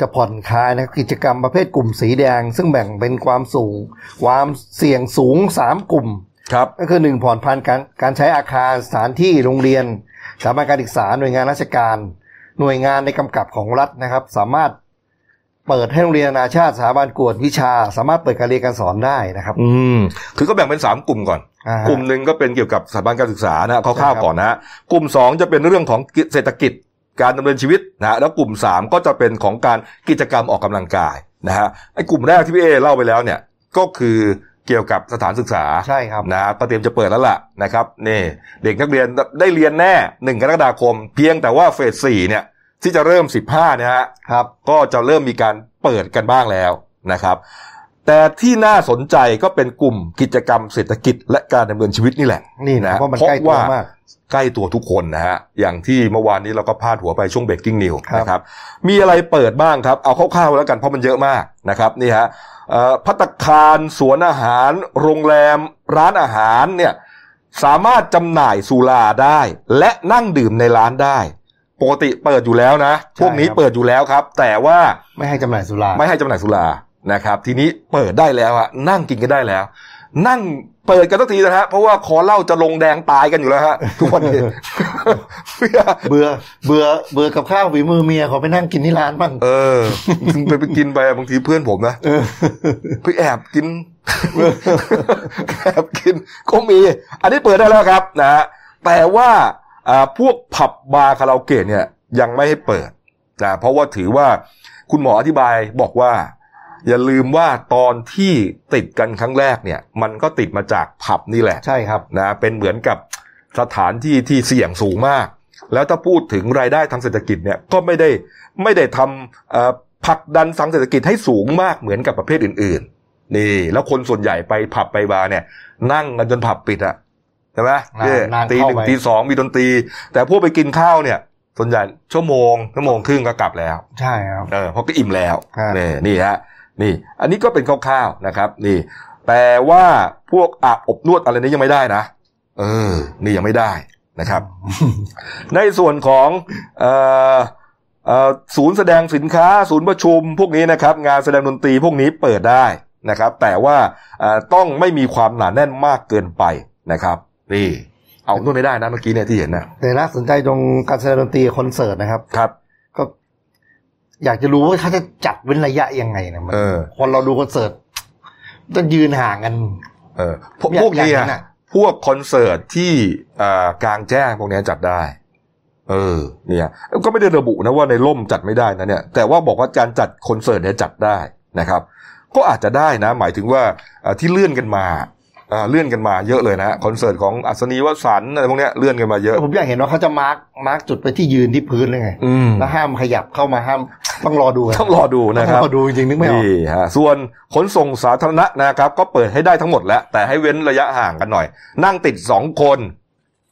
จะผ่อนคลายนะกิจกรรมประเภทกลุ่มสีแดง ซึ่งแบ่งเป็นความสูง ความเสี่ยงสูงสามกลุ่มครับก็คือหนึ่งผ่อนพันการการใช้อาคารสถานที่โรงเรียนสถาบันการศึกษาหน่วยงานราชการ หน่วยงานในกำกับของรัฐนะครับ สามารถเปิดให้โรงเรียนนานาชาติสถาบันกวดวิชา สามารถเปิดการเรียนการสอนได้นะครับ อืมคือก็แบ่งเป็นสามกลุ่มก่อนกลุ่มหนึ่งก็เป็นเกี่ยวกับสถาบันการศึกษานะคร่าวๆก่อนนะกลุ่มสองจะเป็นเรื่องของเศรษฐกิจการดำเนินชีวิตนะแล้วกลุ่มสามก็จะเป็นของการกิจกรรมออกกำลังกายนะฮะไอ้กลุ่มแรกที่พี่เอเล่าไปแล้วเนี่ยก็คือ เกี่ยวกับสถานศึกษาใช่ครับนะก็เตรียมจะเปิดแล้วล่ะนะครับนี่เด็กนักเรียนได้เรียนแน่หนึ่งกรกฎาคม เพียงแต่ว่าเฟสสี่เนี่ยที่จะเริ่ม 15เนี่ยฮะครับ ก็จะเริ่มมีการเปิดกันบ้างแล้วนะครับ แต่ที่น่าสนใจก็เป็นกลุ่มกิจกรรมเศรษฐกิจและการดำเนินชีวิตนี่แหละนี่นะเพราะมันใกล้ตัวมาก ใกล้ตัวทุกคนนะฮะอย่างที่เมื่อวานนี้เราก็พาดหัวไปช่วงเบรกกิ้งนิวนะครับมีอะไรเปิดบ้างครับ เอาคร่าวๆแล้วกันเพราะมันเยอะมากนะครับนี่ฮะพัตคารสวนอาหาร โรงแรม ร้านอาหารเนี่ยสามารถจำหน่ายสุราได้ และนั่งดื่มในร้านได้ปกติเปิดอยู่แล้วนะใช่พวกนี้ครับเปิดอยู่แล้วครับ แต่ว่าไม่ให้จำหน่ายสุราไม่ให้จำหน่ายสุรานะครับ ทีนี้เปิดได้แล้วอะนั่งกินกันได้แล้ว นั่ง เปิดกันสักทีนะฮะเพราะว่าคอเหล้าจะลงแดงตายกันอยู่แล้วฮะทุกวันนี้เบื่อเบื่อเบื่อกับข้าวฝีมือเมียขอไปนั่งกินที่ร้านบ้างเออไปไปกินไปอะบางทีเพื่อนผมนะเออไปแอบกินแอบกินก็มี อันนี้เปิดได้แล้วครับนะฮะแต่ว่าอ่าพวกผับบาร์คาราโอเกะเนี่ยยังไม่ให้เปิดนะเพราะว่าถือว่าคุณหมออธิบายบอกว่า อย่าลืมว่าตอนที่ติดกันครั้งแรกเนี่ย มันก็ติดมาจากผับนี่แหละ ใช่ครับนะเป็นเหมือนกับสถานที่ที่เสี่ยงสูงมาก แล้วถ้าพูดถึงรายได้ทางเศรษฐกิจเนี่ยก็ไม่ได้ไม่ได้ทำเอ่อผลักดันสังเศรษฐกิจให้สูงมากเหมือนกับประเภทอื่น ๆ นี่ แล้วคนส่วนใหญ่ไปผับไปบาร์เนี่ย นั่งกันจนผับปิดอะใช่ไหมนั่งเนี่ยนั่งตีหนึ่งเข้าไปตีสองมีดนตรี แต่พวกไปกินข้าวเนี่ยส่วนใหญ่ชั่วโมงชั่วโมงครึ่งก็กลับแล้ว ใช่ครับเออเพราะก็อิ่มแล้วครับนี่นี่ฮะ นี่ อันนี้ก็เป็นคร่าวๆนะครับ นี่ แต่ว่าพวกอาบอบนวดอะไรนี้ยังไม่ได้นะ เออ นี่ยังไม่ได้นะครับ ในส่วนของเอ่อเอ่อศูนย์แสดงสินค้า ศูนย์ประชุม พวกนี้นะครับ งานแสดงดนตรีพวกนี้เปิดได้นะครับ แต่ว่าเอ่อต้องไม่มีความหนาแน่นมากเกินไปนะครับ นี่เอานวดไม่ได้นะเมื่อกี้เนี่ยที่เห็นนะแต่น่าสนใจตรงการแสดงดนตรีคอนเสิร์ตนะครับครับก็ อยากจะรู้ว่าเขาจะจัดเว้นระยะยังไงนะมันเออคนเราดูคอนเสิร์ตต้องยืนห่างกัน เออพวกอยากพวกนี้อยากเห็อะนอะพวกคอนเสิร์ตที่อ่ากลางแจ้งพวกนี้จัดได้ เออ เนี่ย ก็ไม่ได้ระบุนะว่าในร่มจัดไม่ได้นะเนี่ย แต่ว่าบอกว่าการจัดคอนเสิร์ตเนี่ยจัดได้นะครับ ก็อาจจะได้นะ หมายถึงว่าอ่าที่เลื่อนกันมาอ่า เลื่อนกันมาเยอะเลยนะคอนเสิร์ตของอัสนีวสันต์อะไรพวกเนี้ยเลื่อนกันมาเยอะผมอยากเห็นว่าเขาจะ markมาร์กจุดไปที่ยืนที่พื้นเลยไงอืมแล้วห้ามขยับเข้ามาห้ามต้องรอดูะต้องรอดูนะครับต้องรอดูจริงๆนึกไม่ออกนี่ฮะส่วนขนส่งสาธารณะนะครับ ก็เปิดให้ได้ทั้งหมดแล้ว แต่ให้เว้นระยะห่างกันหน่อย นั่งติดสองคน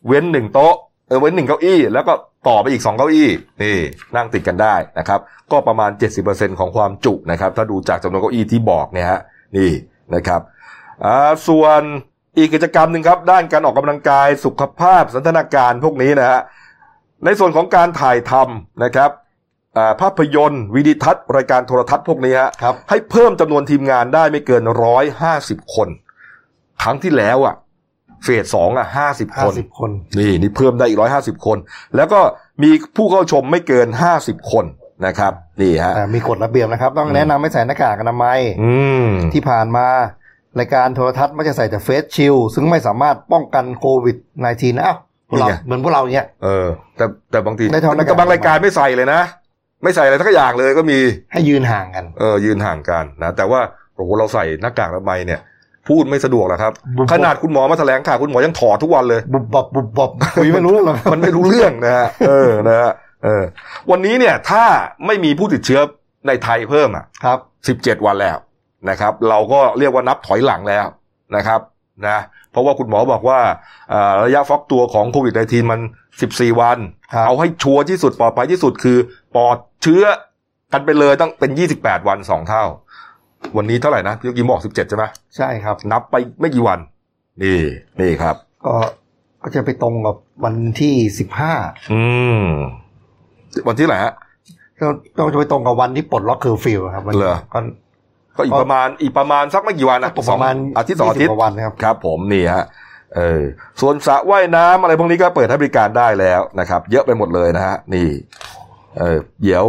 เว้นหนึ่งโต๊ะเออเว้นหนึ่งเก้าอี้ แล้วก็ต่อไปอีกสองเก้าอี้นี่นั่งติดกันได้นะครับ ก็ประมาณ 70%ของความจุนะครับ ถ้าดูจากจำนวนเก้าอี้ที่บอกเนี่ยฮะนี่นะครับ อ่าส่วนอีกกิจกรรมหนึ่งครับ ด้านการออกกำลังกายสุขภาพสันทนาการพวกนี้นะฮะในส่วนของการถ่ายทำนะครับอ่าภาพยนตร์ วิดีทัศน์ รายการโทรทัศน์พวกนี้ฮะครับให้เพิ่มจำนวนทีมงานได้ไม่เกินร้อยห้าสิบคน ครั้งที่แล้วอะเฟสสองอะห้าสิบคห้านสิบคน นี่นี่เพิ่มได้อีกร้อยห้าสิบคน แล้วก็มีผู้เข้าชมไม่เกินห้าสิบคนนะครับ นี่ฮะแต่มีกฎระเบียบนะครับ ต้องแนะนำให้ใส่หน้ากากอนามัยอืมที่ผ่านมา รายการโทรทัศน์มักจะใส่แต่เฟสชิลซึ่งไม่สามารถป้องกันโควิด -19 นะอ้าวพวกเราเหมือนพวกเราเนี่ยเออ แต่แต่บางทีได้เท่านั้นแต่บางรายการไม่ใส่เลยนะ ไม่ใส่อะไรทั้งอย่างเลยก็มีให้ยืนห่างกัน เออ ยืนห่างกันนะแต่ว่าโอ้โหเราใส่หน้ากากอนามัยเนี่ย พูดไม่สะดวกหรอกครับบุบขนาดคุณหมอมาแถลงข่าวคุณหมอยังถอดทุกวันเลยบุบบับบุบบับคุยไม่รู้เรื่องหรอกมันไม่รู้เรื่องนะฮะเออนะฮะเออ วันนี้เนี่ยถ้าไม่มีผู้ติดเชื้อในไทยเพิ่มอะ ครับสิบเจ็ดวันแล้ว นะครับ เราก็เรียกว่านับถอยหลังแล้วนะครับนะเพราะว่าคุณหมอบอกว่าอ่าระยะฟักตัวของโควิด -19 มัน 14 วันครับเอาให้ชัวร์ที่สุดปลอดภัยที่สุดคือปลอดเชื้อกันไปเลยต้องเป็น 28 วันสองเท่า วันนี้เท่าไหร่นะพี่ยกี้บอก 17 ใช่ไหมใช่ครับ นับไปไม่กี่วัน นี่นี่ครับ ก็ก็จะไปตรงกับวันที่สิบห้าอืม วันที่ไหนฮะก็ต้องจะไปตรงกับวันที่ปลดล็อกเคอร์ฟิวครับวันนี้เหรอก็ ก็อีกประมาณอีกประมาณสักไม่กี่วันนะตกประมาณอาทิตย์สองอาทิต20ย์กว่าวันนะครับครับ ผมนี่ฮะเออส่วนสระว่ายน้ำอะไรพวกนี้ก็เปิดให้บริการได้แล้วนะครับ เยอะไปหมดเลยนะฮะนี่เออเดี๋ยว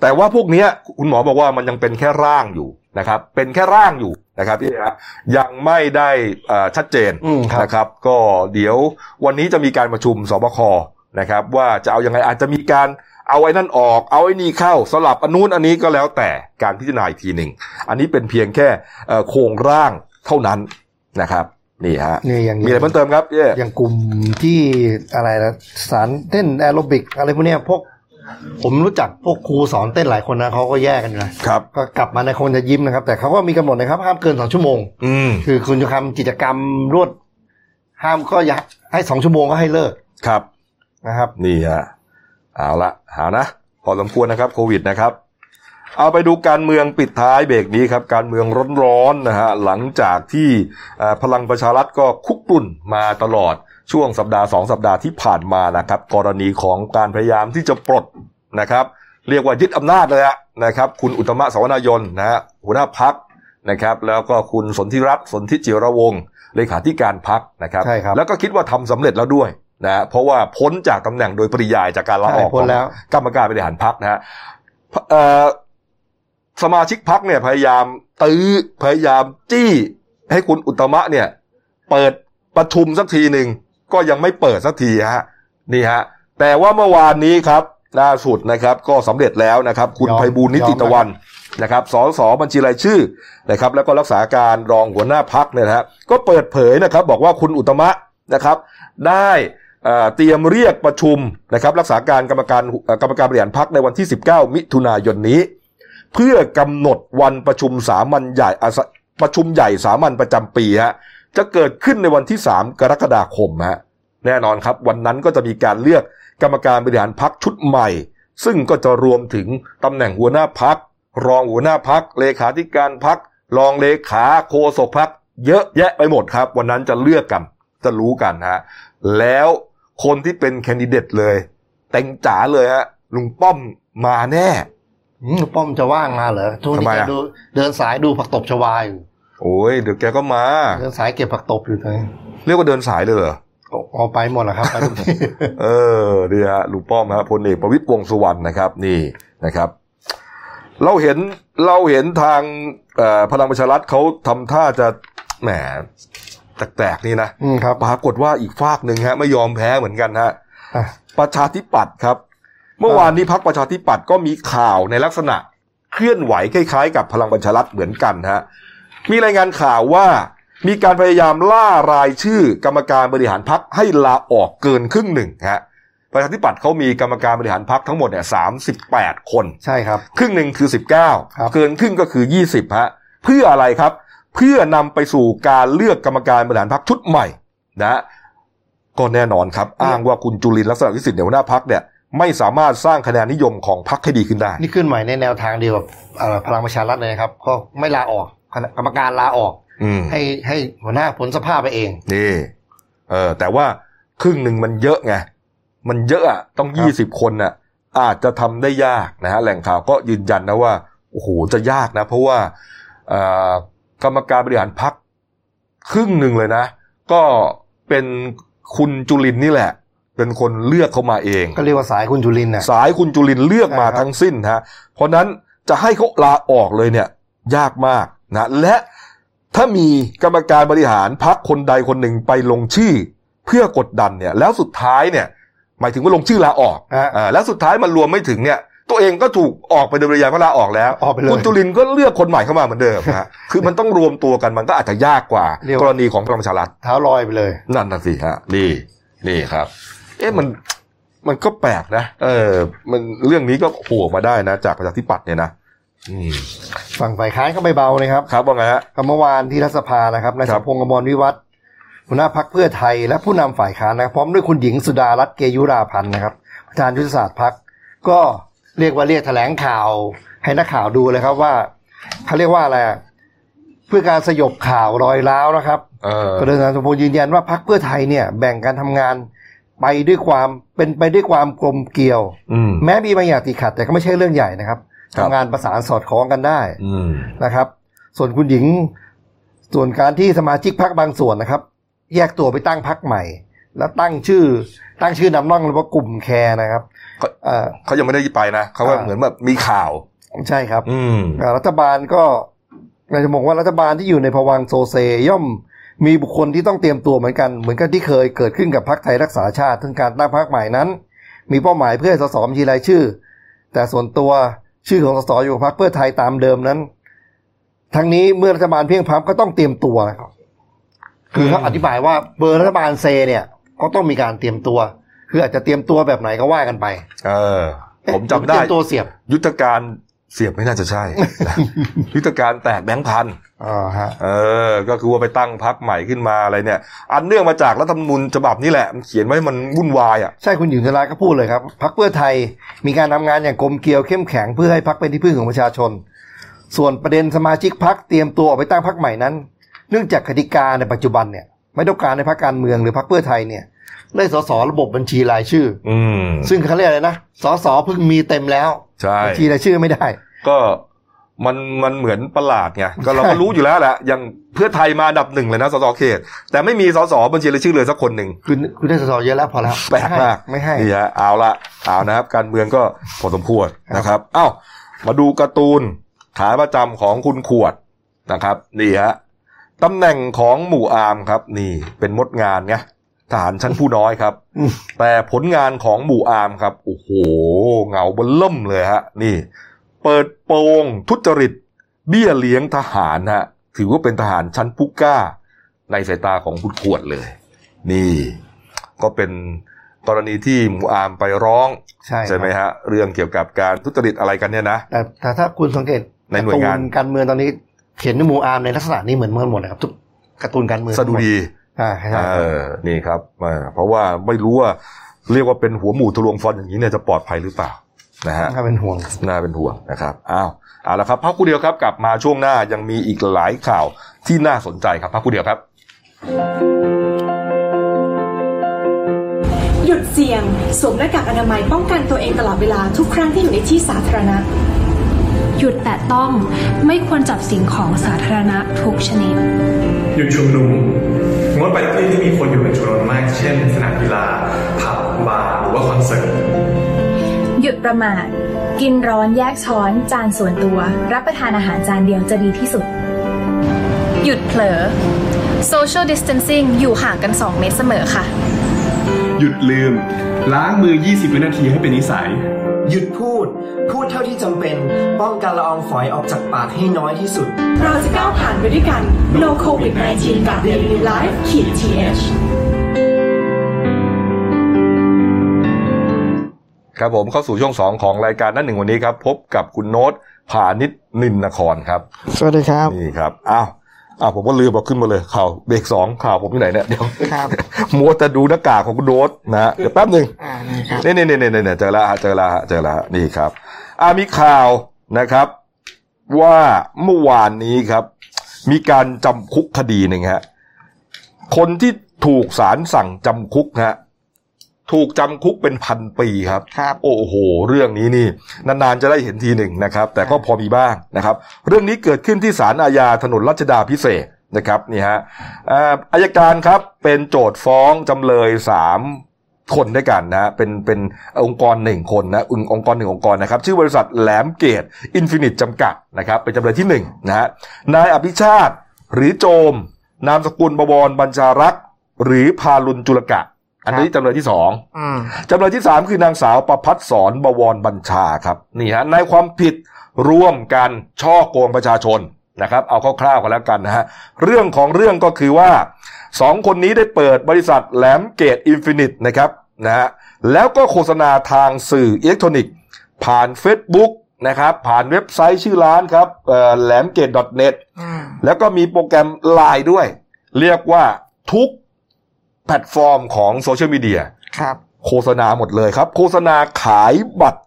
แต่ว่าพวกเนี้ยคุณหมอบอกว่ามันยังเป็นแค่ร่างอยู่นะครับ เป็นแค่ร่างอยู่นะครับพี่ฮะยังไม่ได้เอ่อชัดเจนอืมครับนะครับ ก็เดี๋ยววันนี้จะมีการประชุมสบคนะครับ ว่าจะเอายังไงอาจจะมีการ เอาไอ้นั่นออก เอาไอ้นี่เข้าสลับอันนู้นอันนี้ก็แล้วแต่การพิจารณาอีกทีหนึ่งอันนี้เป็นเพียงแค่เอ่อโครงร่างเท่านั้นนะครับนี่ฮะเนี่ยอย่างมีอะไรเพิ่มเติมครับเย่อย่างกลุ่มที่อะไรนะสารเต้นแอโรบิกอะไรพวกเนี้ยพวกผมรู้จักพวกครูสอนเต้นหลายคนนะเขาก็แยกกันอยู่นะครับก็กลับมาในคงจะยิ้มนะครับ แต่เขาก็มีกำหนดนะครับห้ามเกินสองชั่วโมง อืมคือคุณจะทำกิจกรรมรวดห้ามก็อยากให้สองชั่วโมงก็ให้เลิกครับนะครับ นี่ฮะ เอาละหานะพอสมควรนะครับโควิดนะครับ เอาไปดูการเมืองปิดท้ายเบรกนี้ครับการเมืองร้อนๆนะฮะหลังจากที่เอ่อพลังประชารัฐก็คุกรุ่นมาตลอดช่วงสัปดาห์สองสัปดาห์ที่ผ่านมานะครับ กรณีของการพยายามที่จะปลดนะครับ เรียกว่ายึดอำนาจเลยอะนะครับ คุณอุตตมะสาวนายนนะฮะหัวหน้าพักนะครับ แล้วก็คุณสนธิรัตน์สนธิจิรวงศ์เลขาธิการพักนะครับใช่ครับแล้วก็คิดว่าทำสำเร็จแล้วด้วย นะฮะเพราะว่าพ้นจากตำแหน่งโดยปริยายจากการลาออกใช่พ้นแล้วกรรมการบริหารพักนะฮะเอ่อสมาชิกพักเนี่ยพยายามตื้อพยายามจี้ให้คุณอุตตมะเนี่ย เปิดประชุมสักทีหนึ่งก็ยังไม่เปิดสักทีฮะนี่ฮะแต่ว่าเมื่อวานนี้ครับล่าสุดนะครับ ก็สำเร็จแล้วนะครับ คุณยอมไพบูลย์นิติตะวันนะครับสสบัญชีรายชื่อนะครับ แล้วก็รักษาการรองหัวหน้าพักเนี่ยนะฮะก็เปิดเผยนะครับ บอกว่าคุณอุตตมะนะครับ ได้ เตรียมเรียกประชุมนะครับรักษาการกรรมการกรรมการบริหารพักในวันที่ 19 มิถุนายนนี้ เพื่อกำหนดวันประชุมสามัญใหญ่ประชุมใหญ่สามัญประจำปีฮะจะเกิดขึ้นในวันที่ 3 กรกฎาคมฮะแน่นอนครับ วันนั้นก็จะมีการเลือกกรรมการบริหารพักชุดใหม่ ซึ่งก็จะรวมถึงตำแหน่งหัวหน้าพัก รองหัวหน้าพักเลขาธิการพักรองเลขาโฆษกพักเยอะแยะไปหมดครับ วันนั้นจะเลือกกันจะรู้กันฮะแล้ว คนที่เป็นแคนดิเดตเลยเต็งจ๋าเลยฮะลุงป้อมมาแน่อืมป้อมจะว่างมาเหรอช่วงทำนี้ไมแกอะดูเดินสายดูผักตบชวาอยู่โอ้ยเดี๋ยวแกก็มา เดินสายเก็บผักตบอยู่เลยเรียกว่าเดินสายเลยเหรอเอาไปหมดแล้วครับไปทุกที่เออดีฮะลุงป้อมฮะพลเอกประวิตรวงษ์สุวรรณนะครับ นี่นะครับ เราเห็นเราเห็นทางเอ่อพลังประชารัฐเขาทำท่าจะแหม แตกๆนี่นะอืมครับปรากฏว่าอีกฝากหนึ่งฮะไม่ยอมแพ้เหมือนกันฮะอะประชาธิปัตย์ครับ เมื่อวานนี้พักประชาธิปัตย์ก็มีข่าวในลักษณะเคลื่อนไหวคล้ายๆ กับพลังประชารัฐเหมือนกันฮะมีรายงานข่าวว่ามีการพยายามล่ารายชื่อกรรมการบริหารพักให้ลาออกเกินครึ่งหนึ่งฮะประชาธิปัตย์เขามีกรรมการบริหารพักทั้งหมดเนี่ยสามสิบแปดคน ใช่ครับ ครึ่งหนึ่งคือสิบเก้าครับเกินครึ่งก็คือยี่สิบฮะเพื่ออะไรครับ เพื่อนำไปสู่การเลือกกรรมการบริหารพักชุดใหม่นะก็แน่นอนครับ อ้างว่าคุณจุลินทร์ลักษณะวิสิทธิ์เนี่ยหัวหน้าพักเนี่ยไม่สามารถสร้างคะแนนนิยมของพรรคให้ดีขึ้นได้ นี่ขึ้นใหม่ในแนวทางเดียวกับเอ่อพลังประชารัฐเลยครับ ก็ไม่ลาออกคณะกรรมการลาออกอืมให้ให้หัวหน้าผลสภาพไปเองนี่เออแต่ว่าครึ่งหนึ่งมันเยอะไงมันเยอะอะต้องครับยี่สิบคนน่ะ อาจจะทำได้ยากนะฮะแหล่งข่าวก็ยืนยันนะว่าโอ้โหจะยากนะ เพราะว่าเอ่อ กรรมการบริหารพักครึ่งหนึ่งเลยนะ ก็เป็นคุณจุลินนี่แหละ เป็นคนเลือกเขามาเอง ก็เรียกว่าสายคุณจุลินทร์น่ะสายคุณจุลินเลือกมาใช่ครับทั้งสิ้นฮะเพราะนั้นจะให้เขาลาออกเลยเนี่ย ยากมากนะและถ้ามีกรรมการบริหารพักคนใดคนหนึ่งไปลงชื่อเพื่อกดดันเนี่ย แล้วสุดท้ายเนี่ย หมายถึงว่าลงชื่อลาออกฮะอ่าแล้วสุดท้ายมันรวมไม่ถึงเนี่ย ตัวเองก็ถูกออกไปโดยปริยายเพราะลาออกแล้วออกไปเลยคุณจุลินก็เลือกคนใหม่เข้ามาเหมือนเดิมฮะคือมันต้องรวมตัวกันมันก็อาจจะยากกว่าเรียกกว่ารณีของพลังประชารัฐเท้าลอยไปเลย นั่นน่ะสิฮะนี่นี่ครับ เอ๊ะมันมันก็แปลกนะ เออ มันเรื่องนี้ก็โผล่มาได้นะ จากประชาธิปัตย์เนี่ยนะอืมฝั่งฝ่ายค้านก็ไม่เบาเลยครับ ครับว่าไงฮะก็เมื่อวานที่รัฐสภานะครับนายครัสบมพงษ์อมรวิวัฒน์หัวหน้าพักเพื่อไทย และผู้นำฝ่ายค้านนะครับพร้อมด้วยคุณหญิงสุดารัตน์เกยุราพันธ์นะครับประธานยุทธศาสตร์พักก็ เรียกว่าเรียกแถลงข่าว ให้นักข่าวดูเลยครับว่าเขาเรียกว่าอะไรอะเพื่อการสยบข่าวรอยร้าวนะครับเออก็โดยนายสมพงษ์ยืนยันว่าพักเพื่อไทยเนี่ย แบ่งการทำงานไปด้วยความเป็นไปด้วยความกลมเกลียวอืมแม้มีบางอย่างติดขัด แต่ก็ไม่ใช่เรื่องใหญ่นะครับครับทำงานประสานสอดคล้องกันได้อืมนะครับ ส่วนคุณหญิง ส่วนการที่สมาชิกพักบางส่วนนะครับ แยกตัวไปตั้งพักใหม่ แล้วตั้งชื่อ ตั้งชื่อนำร่องเลยว่ากลุ่มแคร์นะครับก็ เอ่อเขายังไม่ได้ไปนะเขาว่าอ่าเหมือนแบบมีข่าว ใช่ครับอืมเอ่อรัฐบาลก็นายจะบอกว่ารัฐบาลที่อยู่ในภวังค์โซเซย่อมมีบุคคลที่ต้องเตรียมตัวเหมือนกัน เหมือนกันที่เคยเกิดขึ้นกับพรรคไทยรักษาชาติถึงการตั้งพรรคใหม่นั้น มีเป้าหมายเพื่อให้สสบัญชีรายชื่อ แต่ส่วนตัวชื่อของสสอยู่กับพรรคเพื่อไทยตามเดิมนั้น ทั้งนี้เมื่อรัฐบาลเพียงพร้ำก็ต้องเตรียมตัวนะครับคือเขาอธิบายว่าเบอร์รัฐบาลเซเนี่ย ก็ต้องมีการเตรียมตัว คืออาจจะเตรียมตัวแบบไหนก็ว่ากันไป เออ ผมจำได้เตรียมตัวเสียบ ยุทธการเสียบไม่น่าจะใช่นะยุทธการแตกแบงค์พันอ๋อฮะ เออ ก็คือว่าไปตั้งพักใหม่ขึ้นมาอะไรเนี่ย อันเนื่องมาจากรัฐธรรมนูญฉบับนี้แหละ มันเขียนไว้ให้มันวุ่นวายอะ ใช่คุณหญิงธราก็พูดเลยครับ พักเพื่อไทยมีการทำงานอย่างกลมเกลียวเข้มแข็งเพื่อให้พักเป็นที่พึ่งของประชาชน ส่วนประเด็นสมาชิกพักเตรียมตัวออกไปตั้งพักใหม่นั้น เนื่องจากกติกาในปัจจุบันเนี่ย ไม่ต้องการในพักการเมืองหรือพักเพื่อไทยเนี่ย ได้สสระบบบัญชีรายชื่อ อืมซึ่งเขาเรียกอะไรนะสสเพิ่งมีเต็มแล้วใช่บัญชีรายชื่อไม่ได้ ก็มันมันเหมือนประหลาดไงก็เราก็รู้อยู่แล้วแหละอย่างเพื่อไทยมาอันดับหนึ่งเลยนะสสเขต แต่ไม่มีสสบัญชีรายชื่อเลยสักคนหนึ่งคุณคุณได้สสเยอะแล้วพอแล้วแปลกมากไม่ให้นี่ฮะเอาละเอานะครับ การเมืองก็พอสมควรนะครับ เอ้ามาดูการ์ตูนขาประจำของคุณขวดนะครับ นี่ฮะตำแหน่งของหมู่อาร์มครับ นี่เป็นมดงานไง ทหารชั้นผู้น้อยครับอืมแต่ผลงานของหมู่อาร์มครับ โอ้โหเหงาเบนล่มเลยฮะ นี่ เปิดโปงทุจริต เบี้ยเลี้ยงทหารฮะ ถือว่าเป็นทหารชั้นผู้กล้า ในสายตาของคุณขวดเลย นี่ ก็เป็นกรณีที่หมูอามไปร้องใช่ไหมฮะ เรื่องเกี่ยวกับการทุจริตอะไรกันเนี่ยนะแต่แต่ถ้าคุณสังเกตในหน่วยงานกร์ตูการเมืองตอนนี้เขียนในหมู่อาร์มในลักษณะนี้เหมือนเมื่อหมดนะครับทุกการ์ตูนการเมืองสะดุดี อ่าใช่เออนี่ครับอ่าเพราะว่าไม่รู้ว่าเรียกว่าเป็นหัวหมูทะลวงฟันอย่างนี้เนี่ยจะปลอดภัยหรือเปล่านะฮะถ้าเป็นห่วงน่าเป็นห่วงนะครับอ้าวเอาละครับพักกูเดียวครับกลับมาช่วงหน้ายังมีอีกหลายข่าวที่น่าสนใจครับพักกูเดียวครับ หยุดเสี่ยงสวมหน้ากากอนามัยป้องกันตัวเองตลอดเวลาทุกครั้งที่อยู่ในที่สาธารณะ หยุดแตะต้องไม่ควรจับสิ่งของสาธารณะทุกชนิด หยุดชุมนุมงดไป ที่ที่มีคนอยู่เป็นจำนวนมาก เช่น สนามกีฬา ผับบาร์หรือว่าคอนเสิร์ต หยุดประมาท กินร้อนแยกช้อน จานส่วนตัว รับประทานอาหารจานเดียวจะดีที่สุด หยุดเผลอ social distancing อยู่ห่างกัน 2 เมตรเสมอค่ะ หยุดลืม ล้างมือ 20 วินาทีให้เป็นนิสัย หยุดพูด พูดเท่าที่จำเป็น ป้องกันละอองฝอยออกจากปากให้น้อยที่สุด เราจะก้าวผ่านไปด้วยกัน No COVID 19กับ Daily New Life ขีด th ครับผมเข้าสู่ช่วงสองของรายการนั่นหนึ่งวันนี้ครับ พบกับคุณโน้ตผานิชนินนครครับ สวัสดีครับ นี่ครับ อ้าว อ้าวผมก็ลืมบอกขึ้นมาเลยข่าวเบรกสองข่าวผมที่ไหนเนี่ยเดี๋ยวครับมัวแต่ดูหน้ากากของคุณโน้ตนะฮะเดี๋ยวแป๊บหนึ่งอ่านี่ครับนี่นี่นี่นี่นี่เจอแล้วฮะเจอแล้วฮะเจอแล้วฮะนี่ครับอ่ามีข่าวนะครับ ว่าเมื่อวานนี้ครับ มีการจำคุกคดีหนึ่งฮะคนที่ถูกศาลสั่งจำคุกฮะ ถูกจำคุกเป็นพันปีครับครับโอ้โห เรื่องนี้นี่นานๆจะได้เห็นทีหนึ่งนะครับ แต่ก็พอมีบ้างนะครับ เรื่องนี้เกิดขึ้นที่ศาลอาญาถนนรัชดาภิเษกนะครับนี่ฮะอ่าอัยการครับเป็นโจทก์ฟ้องจำเลยสามคนด้วยกันนะฮะเป็นเป็นองค์กรหนึ่งคนนะองค์องค์กรหนึ่งองค์กรนะครับ ชื่อบริษัทแหลมเกตอินฟินิตจำกัดนะครับ เป็นจำเลยที่หนึ่งนะฮะนายอภิชาติหรือโจม นามสกุลบวรบัญชารักษ์หรือพารุณจุลกะ อันนี้จำเลยที่สองอืมจำเลยที่สามคือนางสาวประภัสสรบวรบัญชาครับนี่ฮะในความผิดร่วมกันฉ้อโกงประชาชนนะครับ เอาคร่าวๆกันแล้วกันนะฮะเรื่องของเรื่องก็คือว่าสองคนนี้ได้เปิดบริษัทแหลมเกตอินฟินิตนะครับนะฮะแล้วก็โฆษณาทางสื่ออิเล็กทรอนิกส์ผ่าน Facebook นะครับผ่านเว็บไซต์ชื่อร้านครับแหลมเกต .net แล้วก็มีโปรแกรมไลน์ด้วย เรียกว่าทุกแพ ลตฟอร์มของโซเชียลมีเดียครับ โฆษณาหมดเลยครับ โฆษณาขายบัตร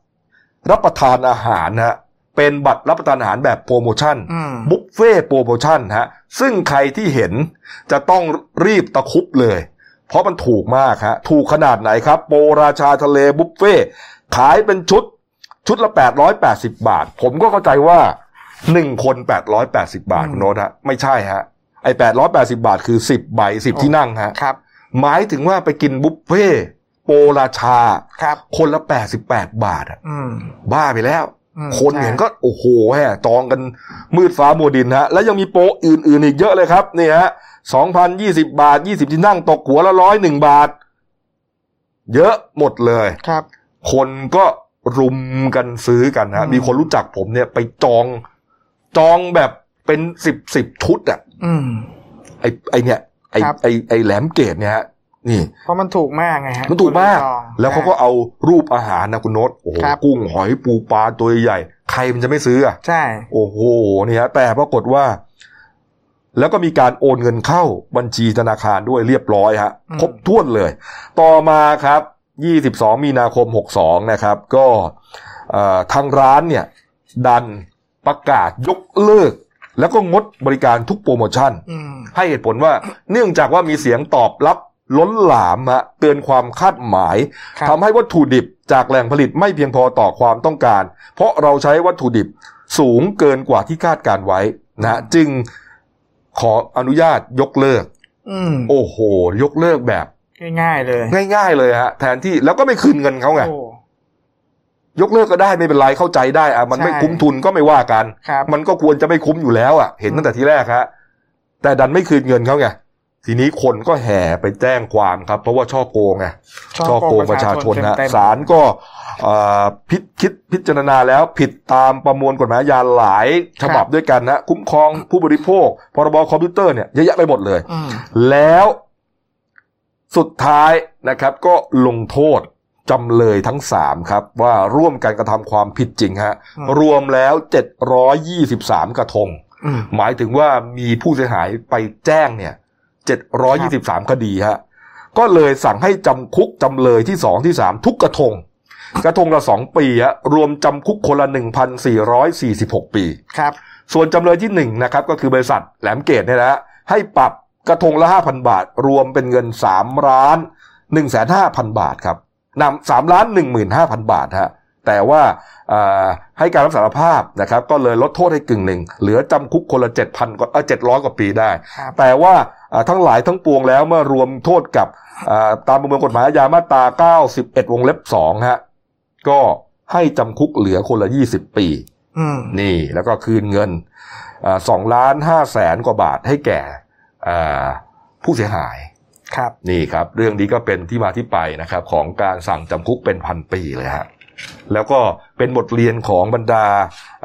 รับประทานอาหารนะฮะเป็นบัตรรับประทานอาหารแบบโปรโมชั่นอืมบุฟเฟ่ต์โปรโมชั่นฮะซึ่งใครที่เห็นจะต้องรีบตะครุบเลย เพราะมันถูกมากฮะถูกขนาดไหนครับ โปรราชาทะเลบุฟเฟ่ต์ขายเป็นชุดชุดละ 880 บาท ผมก็เข้าใจว่า 1 คน 880 บาทคุณโน้ตฮะไม่ใช่ฮะไอ้880 บาทคือ 10 ใบ 10 ที่นั่งฮะครับ หมายถึงว่าไปกินบุฟเฟ่ต์โปรราชาครับ คนละ88บาทอะอืมบ้าไปแล้วอืมคนใช่เห็นก็โอ้โหแฮะจองกันมืดฟ้ามัวดินฮะ แล้วยังมีโปรอื่นๆอีกเยอะเลยครับนี่ฮะ2,020บาท20ที่นั่งตกหัวละร้อยหนึ่งบาท เยอะหมดเลยครับ คนก็รุมกันซื้อกันฮะอืมมีคนรู้จักผมเนี่ยไปจอง จองแบบเป็นสิบสิบชุดอะอืมไอไอเนี่ย ไอครับไอไอแหลมเกตเนี่ยฮะนี่เพราะมันถูกมากไงฮะมันถูกมากคนจองแล้วเขาก็เอารูปอาหารนะคุณโน้ตโอ้โหครับกุ้งหอยปูปลาตัวใหญ่ ใครมันจะไม่ซื้ออะใช่ โอ้โหเนี่ยฮะแต่ปรากฏว่า แล้วก็มีการโอนเงินเข้าบัญชีธนาคารด้วยเรียบร้อยฮะอืมครบถ้วนเลย ต่อมาครับ22มีนาคม62นะครับ ก็เอ่อทางร้านเนี่ย ดันประกาศยกเลิก แล้วก็งดบริการทุกโปรโมชั่นอืมให้เหตุผลว่าเนื่องจากว่ามีเสียงตอบรับล้นหลามฮะเกินความคาดหมายครับทำให้วัตถุดิบจากแหล่งผลิตไม่เพียงพอต่อความต้องการ เพราะเราใช้วัตถุดิบสูงเกินกว่าที่คาดการไว้นะฮะจึงขออนุญาตยกเลิกอืมโอ้โห ยกเลิกแบบ ง่ายๆเลย ง่าย ๆ เลยฮะแทนที่แล้วก็ไม่คืนเงินเขาไงโอ้ ยกเลิกก็ได้ไม่เป็นไรเข้าใจได้อะมันไม่ใช่คุ้มทุนก็ไม่ว่ากันครับมันก็ควรจะไม่คุ้มอยู่แล้วอะ เห็นตั้งแต่ทีแรกฮะแต่ดันไม่คืนเงินเขาไงทีนี้คนก็แห่ไปแจ้งความครับ เพราะว่าช่อโกงไงช่อโกงประชาชนนะเต็มๆศาลก็เอ่อพิคิดพิจารณาแล้วผิดตามประมวลกฎหมายอาญาหลายฉบับด้วยกันนะคุ้มครองผู้บริโภคพรบคอมพิวเตอร์เนี่ยเยอะแยะไปหมดเลยอืมแล้วสุดท้ายนะครับ ก็ลงโทษ จำเลยทั้งสามครับ ว่าร่วมกันกระทำความผิดจริงฮะอืมรวมแล้ว 723 กระทงอืมหมายถึงว่ามีผู้เสียหายไปแจ้งเนี่ย 723 คดีฮะก็เลยสั่งให้จำคุกจำเลยที่สองที่สามทุกกระทง กระทงละสองปีฮะรวมจำคุกคนละ1,446ปีครับ ส่วนจำเลยที่หนึ่งนะครับ ก็คือบริษัทแหลมเกตเนี่ยนะฮะให้ปรับกระทงละห้าพันบาท รวมเป็นเงินสามล้านหนึ่งแสนห้าพันบาทครับ นำสามล้านหนึ่งหมื่นห้าพันบาทฮะแต่ว่าเอ่อให้การรับสารภาพนะครับ ก็เลยลดโทษให้กึ่งหนึ่งเหลือจำคุกคนละเจ็ดพันก็เจ็ดร้อยกว่าปีได้ครับแต่ว่าเอ่อทั้งหลายทั้งปวงแล้วเมื่อรวมโทษกับเอ่อตามประมวลกฎหมายอาญามาตรา91วงเล็บ2ฮะก็ให้จำคุกเหลือคนละ20ปีอืมนี่แล้วก็คืนเงินสองล้านห้าแสนกว่าบาทให้แก่อ่าผู้เสียหาย ครับนี่ครับเรื่องนี้ก็เป็นที่มาที่ไปนะครับ ของการสั่งจำคุกเป็นพันปีเลยฮะแล้วก็เป็นบทเรียนของบรรดา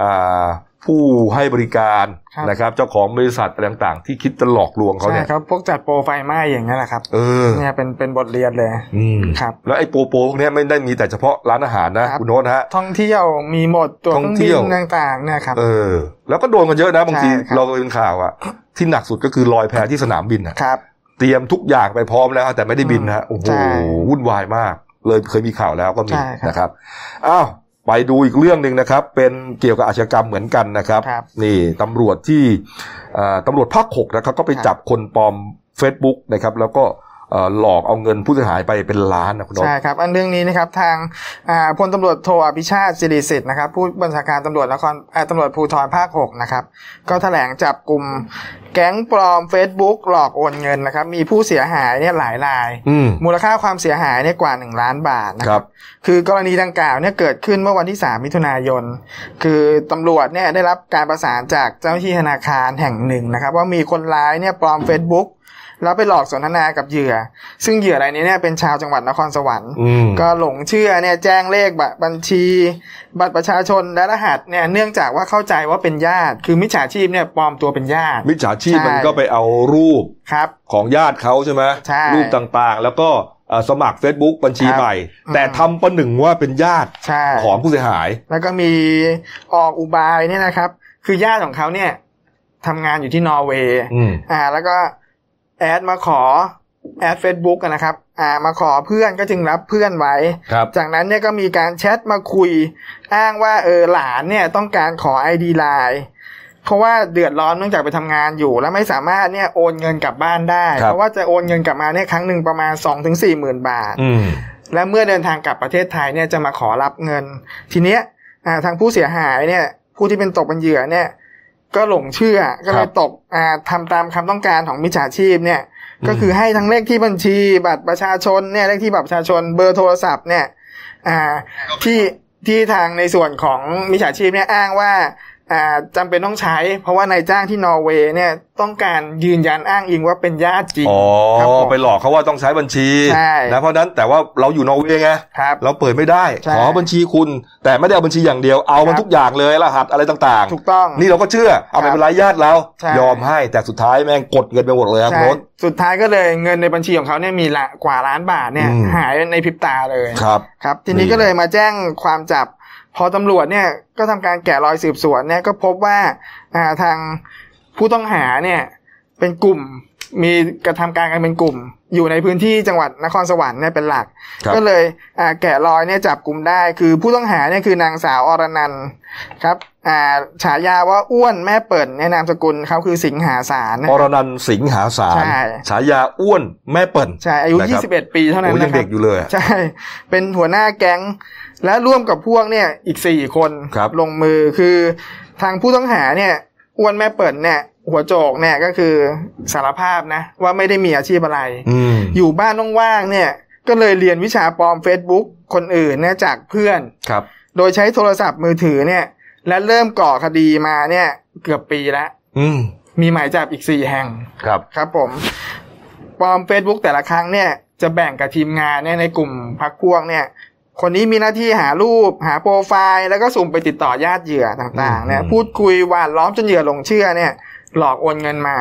อ่าผู้ให้บริการครับนะครับเจ้าของบริษัทอะไรต่างๆ ที่คิดจะหลอกลวงเขาใช่เนี่ยครับพวกจัดโปรไฟไหม้อย่างนี้ยแหละครับเออเนี่ยเป็นเป็นบทเรียนเลยอืมครับแล้วไอ้โปโปพวกเนี้ยไม่ได้มีแต่เฉพาะร้านอาหารนะครับคุณโน้ตฮะท่องเที่ยวมีหมดตัวท่เคองรื่องเที่บิยวนต่างๆเนี่ยครับเออ แล้วก็โดนกันเยอะนะบางทีใช่ครับเราเป็นข่าวอะที่หนักสุดก็คือลอยแพที่สนามบินอะครับ เตรียมทุกอย่างไปพร้อมแล้ว แต่ไม่ได้บินนะฮะโอ้โหใช่วุ่นวายมาก เลยเคยมีข่าวแล้วก็มีใช่ครับนะครับอ้าวไปดูอีกเรื่องหนึ่งนะครับ เป็นเกี่ยวกับอาชญากรรมเหมือนกันนะครับครับนี่ตำรวจที่เอ่อตำรวจภาคหกนะครับ ก็ไปครับจับคนปลอม Facebook นะครับ แล้วก็เอ่อ หลอกเอาเงินผู้เสียหายไปเป็นล้านนะคุณนพใช่ครับ อันเรื่องนี้นะครับทางอ่าพลตำรวจโทอภิชาติสิริสิทธิ์นะครับผู้บัญชาการตำรวจนครอ่าตำรวจภูธรภาค6นะครับก็แถลงจับกลุ่มแก๊งปลอม Facebook หลอกโอนเงินนะครับ มีผู้เสียหายเนี่ยหลายรายอืมมูลค่าความเสียหายเนี่ยกว่า 1 ล้านบาทนะคครัรับบคือกรณีดังกล่าวเนี่ยเกิดขึ้นเมื่อวันที่ 3 มิถุนายน คือตำรวจเนี่ยได้รับการประสานจากเจ้าหน้าที่ธนาคารแห่งหนึ่งนะครับ ว่ามีคนร้ายเนี่ยปลอม Facebook แล้วไปหลอกสนทนากับเหยื่อ ซึ่งเหยื่อรายนี้เนี่ยเป็นชาวจังหวัดนครสวรรค์อืมก็หลงเชื่อเนี่ยแจ้งเลขบบัญชี บัตรประชาชนและรหัสเนี่ยเนื่องจากว่าเข้าใจว่าเป็นญาติ คือมิจฉาชีพเนี่ยปลอมตัวเป็นญาติ มิจฉาชีพใช่มันก็ไปเอารูปครับของญาติเขาใช่ไหมใช่รูปต่างๆ แล้วก็เอ่อสมัคร Facebook บัญชีครับใหม่อืมแต่ทำประหนึ่งว่าเป็นญาติใช่ของผู้เสียหาย แล้วก็มีออกอุบายเนี่ยนะครับ คือญาติของเขาเนี่ยทำงานอยู่ที่นอร์เวย์อืมอ่า แล้วก็ add มาขอ add เฟซบุ๊กนะครับ อ่า มาขอเพื่อนก็จึงรับเพื่อนไว้ครับจากนั้นเนี่ยก็มีการแชทมาคุย อ้างว่าเออหลานเนี่ยต้องการขอ ID ไลน์เพราะว่าเดือดร้อนเนื่องจากไปทำงานอยู่ แล้วไม่สามารถเนี่ยโอนเงินกลับบ้านได้ครับเพราะว่าจะโอนเงินกลับมาเนี่ยครั้งหนึ่งประมาณสองถึงสี่หมื่นบาทอืมและเมื่อเดินทางกลับประเทศไทยเนี่ยจะมาขอรับเงิน ทีเนี้ยอ่าทางผู้เสียหายเนี่ยผู้ที่เป็นตกเป็นเหยื่อเนี่ย ก็หลงเชื่อก็เลยตกอ่าทำตามคำต้องการของมิจฉาชีพเนี่ยอืมก็คือให้ทั้งเลขที่บัญชีบัตรประชาชนเนี่ยเลขที่บัตรประชาชนเบอร์โทรศัพท์เนี่ย อ่าที่ที่ทางในส่วนของมิจฉาชีพเนี่ยอ้างว่าอ่า จำเป็นต้องใช้ เพราะว่านายจ้างที่นอร์เวย์เนี่ยต้องการยืนยันอ้างอิงว่าเป็นญาติจริงอ๋อครับผมไปหลอกเขาว่าต้องใช้บัญชีใช่นะเพราะฉะนั้นแต่ว่าเราอยู่นอร์เวย์ไงครับเราเปิดไม่ได้ใช่ขอบัญชีคุณ แต่ไม่ได้เอาบัญชีอย่างเดียวเอามันครับทุกอย่างเลยรหัสอะไรต่างถูกต้องๆนี่เราก็เชื่อเอาไปครับเป็นรายญาติเราใช่ยอมให้แต่สุดท้ายแม่งกดเงินไปหมดเลยครับใช่โน้ตสุดท้ายก็เลยเงินในบัญชีของเขาเนี่ยมีละกว่าล้านบาทเนี่ยอืมหายในพริบตาเลยครับครับ ทีนี้นี่ก็เลยมาแจ้งความจับ พอตำรวจเนี่ยก็ทำการแกะรอยสืบสวนเนี่ยก็พบว่าอ่าทางผู้ต้องหาเนี่ยเป็นกลุ่มมีกระทำการกันเป็นกลุ่ม อยู่ในพื้นที่จังหวัดนครสวรรค์เนี่ยเป็นหลักครับก็เลยอ่าแกะรอยเนี่ยจับกลุ่มได้ คือผู้ต้องหาเนี่ยคือนางสาวอรนันท์ครับอ่าฉายาว่าอ้วนแม่เปิ่นเนี่ยนามสกุลเขาคือสิงหาสารนะอรนันท์สิงหาสารใช่ฉายาอ้วนแม่เปิ่นใช่อายุนะครับ21 ปีเท่านั้นโอ้นะยังครัเด็กอยู่เลยอะใช่เป็นหัวหน้าแก๊ง และร่วมกับพวกเนี่ยอีกสี่คนครับลงมือคือทางผู้ต้องหาเนี่ยอ้วนแม่เปิ่นเนี่ยหัวโจกเนี่ยก็คือสารภาพนะว่าไม่ได้มีอาชีพอะไรอืมอยู่บ้านว่างๆเนี่ย ก็เลยเรียนวิชาปลอม Facebook คนอื่นเนี่ยจากเพื่อนครับ โดยใช้โทรศัพท์มือถือเนี่ย และเริ่มก่อคดีมาเนี่ย เกือบปีแล้วอืมมีหมายจับอีกสี่แห่งครับครับผมปลอม Facebook แต่ละครั้งเนี่ยจะแบ่งกับทีมงานเนี่ยในกลุ่มพักพวกเนี่ย คนนี้มีหน้าที่หารูปหาโปรไฟล์แล้วก็สุ่มไปติดต่อญาติเหยื่อต่างๆเนี่ยอืมพูดคุยหวานล้อมจนเหยื่อหลงเชื่อเนี่ย หลอกโอนเงินมา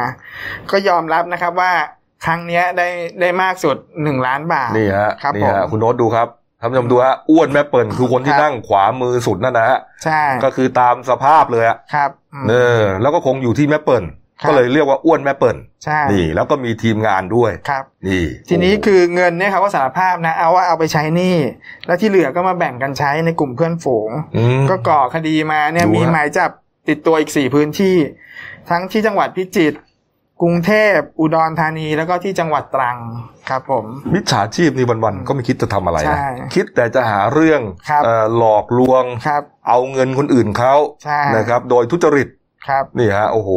ก็ยอมรับนะครับว่าครั้งเนี้ยได้ได้มากสุดหนึ่งล้านบาทนี่ฮะครับนี่ผมฮะคุณโน้ตดูครับท่านผู้ชมดูฮะอ้วนแม่เปิ่นคือคนที่ครับนั่งขวามือสุดนั่นนะฮะใช่ก็คือตามสภาพเลยอะครับอืมเออแล้วก็คงอยู่ที่แม่เปิ่นครับ ก็เลยเรียกว่าอ้วนแม่เปิ่นใช่นี่ แล้วก็มีทีมงานด้วยครับ นี่ ทีนี้คือเงินเนี่ยเขาก็สารภาพนะ เอาว่าเอาไปใช้หนี้แล้วที่เหลือก็มาแบ่งกันใช้ในกลุ่มเพื่อนฝูงอืมก็ก่อคดีมาเนี่ยดูฮะมีหมายจับติดตัวอีกสี่พื้นที่ ทั้งที่จังหวัดพิจิตรกรุงเทพอุดรธานีแล้วก็ที่จังหวัดตรังครับผม มิจฉาชีพนี่วันๆก็ไม่คิดจะทำอะไรใช่นะคิดแต่จะหาเรื่องครับเอ่อหลอกลวงครับเอาเงินคนอื่นเขาใช่นะครับ โดยทุจริต ครับนี่ฮะโอ้โห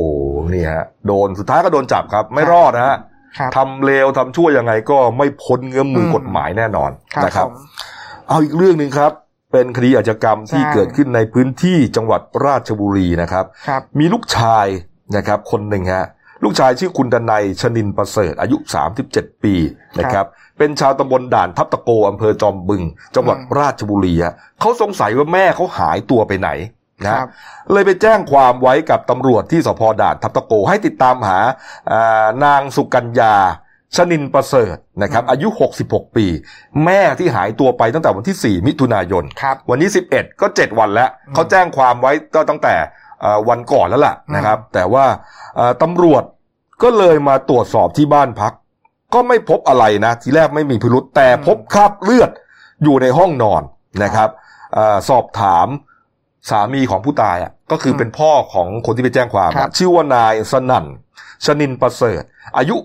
นี่ฮะโดนสุดท้ายก็โดนจับครับ ไม่รอดนะฮะครับทำเลวทำชั่วยังไงก็ไม่พ้นเงื้อมมืออมกฎหมายแน่นอนครับนะครับผมเอาอีกเรื่องหนึ่งครับ เป็นคดีอาชญากรรมที่ใช่เกิดขึ้นในพื้นที่จังหวัดราชบุรีนะครับครับมีลูกชายนะครับ คนหนึ่งฮะลูกชายชื่อคุณดนัยชนินประเสริฐอายุ 37 ปีนะครับ เป็นชาวตำบลด่านทับตะโกอำเภอจอมบึง จังหวัดอืมราชบุรีฮะเขาสงสัยว่าแม่เขาหายตัวไปไหน นะคฮะรับเลยไปแจ้งความไว้กับตำรวจที่สพด่านทับตะโกให้ติดตามหาอ่านางสุกัญญาชนินประเสริฐนะครับ อายุ 66 ปี แม่ที่หายตัวไปตั้งแต่วันที่ 4 มิถุนายนครับวันนี้ 11 ก็ 7 วันแล้วอืมเขาแจ้งความไว้ก็ตั้งแต่เอ่อวันก่อนแล้วล่ะอืมนะครับ แต่ว่าเอ่อตำรวจก็เลยมาตรวจสอบที่บ้านพัก ก็ไม่พบอะไรนะ ทีแรกไม่มีพิรุษแต่พบคราบเลือดอยู่ในห้องนอนนะครับเออสอบถาม สามีของผู้ตายอะก็คือเป็นพ่อของคนที่ไปแจ้งความครับชื่อว่านายสนั่นชนินประเสริฐ อายุ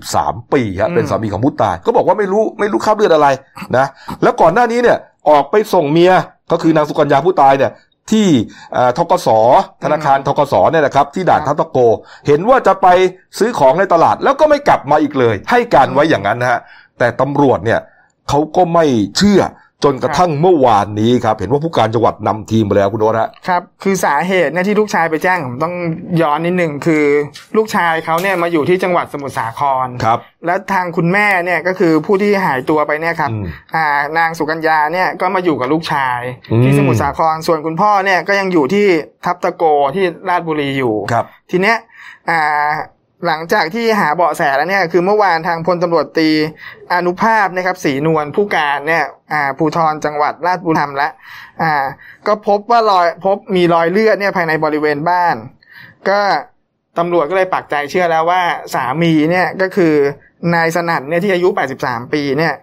83 ปีครับอืมเป็นสามีของผู้ตาย ก็บอกว่าไม่รู้ไม่รู้คราบเลือดอะไรนะแล้วก่อนหน้านี้เนี่ยออกไปส่งเมียก็คือนางสุกัญญาผู้ตายเนี่ยที่เอ่อทกสธนาคารทกสเนี่ยนะครับที่ด่านทับตะโก เห็นว่าจะไปซื้อของในตลาดแล้วก็ไม่กลับมาอีกเลย ให้การไว้อย่างนั้นนะฮะแต่ตำรวจเนี่ยเขาก็ไม่เชื่อ จนกระทั่งเมื่อวานนี้ครับ เห็นว่าผู้การจังหวัดนำทีมไปแล้วคุณโนตฮะครับ คือสาเหตุเนี่ยที่ลูกชายไปแจ้งผมต้องย้อนนิดหนึ่งคือ ลูกชายเขาเนี่ยมาอยู่ที่จังหวัดสมุทรสาครครับ แล้วทางคุณแม่เนี่ยก็คือผู้ที่หายตัวไปเนี่ยครับอืมอ่านางสุกัญญาเนี่ยก็มาอยู่กับลูกชายอืมที่สมุทรสาครส่วนคุณพ่อเนี่ยก็ยังอยู่ที่ทับตะโกที่ราชบุรีอยู่ครับ ทีเนี้ยอ่า หลังจากที่หาเบาะแสแล้วเนี่ยคือเมื่อวานทางพลตำรวจตีอนุภาพนะครับสีนวลผู้การเนี่ยอ่าภูทรจังหวัดราชบุรีทำและอ่า ก็พบว่ารอยพบมีรอยเลือดเนี่ยภายในบริเวณบ้าน ก็ตำรวจก็เลยปักใจเชื่อแล้วว่าสามีเนี่ยก็คือนายสนั่นเนี่ยที่อายุ 83 ปีเนี่ย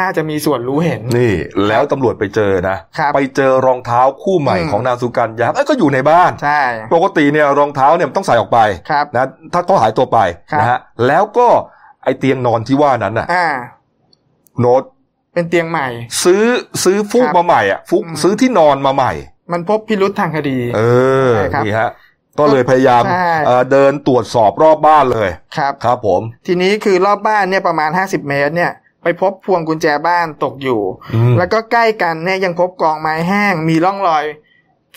น่าจะมีส่วนรู้เห็น นี่ แล้วตำรวจไปเจอนะครับไปเจอรองเท้าคู่ใหม่อืมของนางสุกัญญาเอ้ยก็อยู่ในบ้านใช่ปกติเนี่ยรองเท้าเนี่ยมันต้องใส่ออกไปครับนะถ้าเขาหายตัวไปครับนะฮะแล้วก็ไอเตียงนอนที่ว่านั้นน่ะอ่าโน้ตเป็นเตียงใหม่ ซื้อซื้อฟูกครับมาใหม่อะฟูกอืมซื้อที่นอนมาใหม่ มันพบพิรุษทางคดี เออใช่ครับนี่ฮะก็เลยพยายามใช่เอ่อเดินตรวจสอบรอบบ้านเลยครับครับผม ทีนี้คือรอบบ้านเนี่ยประมาณ50เมตรเนี่ย ไปพบพวงกุญแจบ้านตกอยู่อืมแล้วก็ใกล้กันเนี่ยยังพบกองไม้แห้ง มีร่องรอย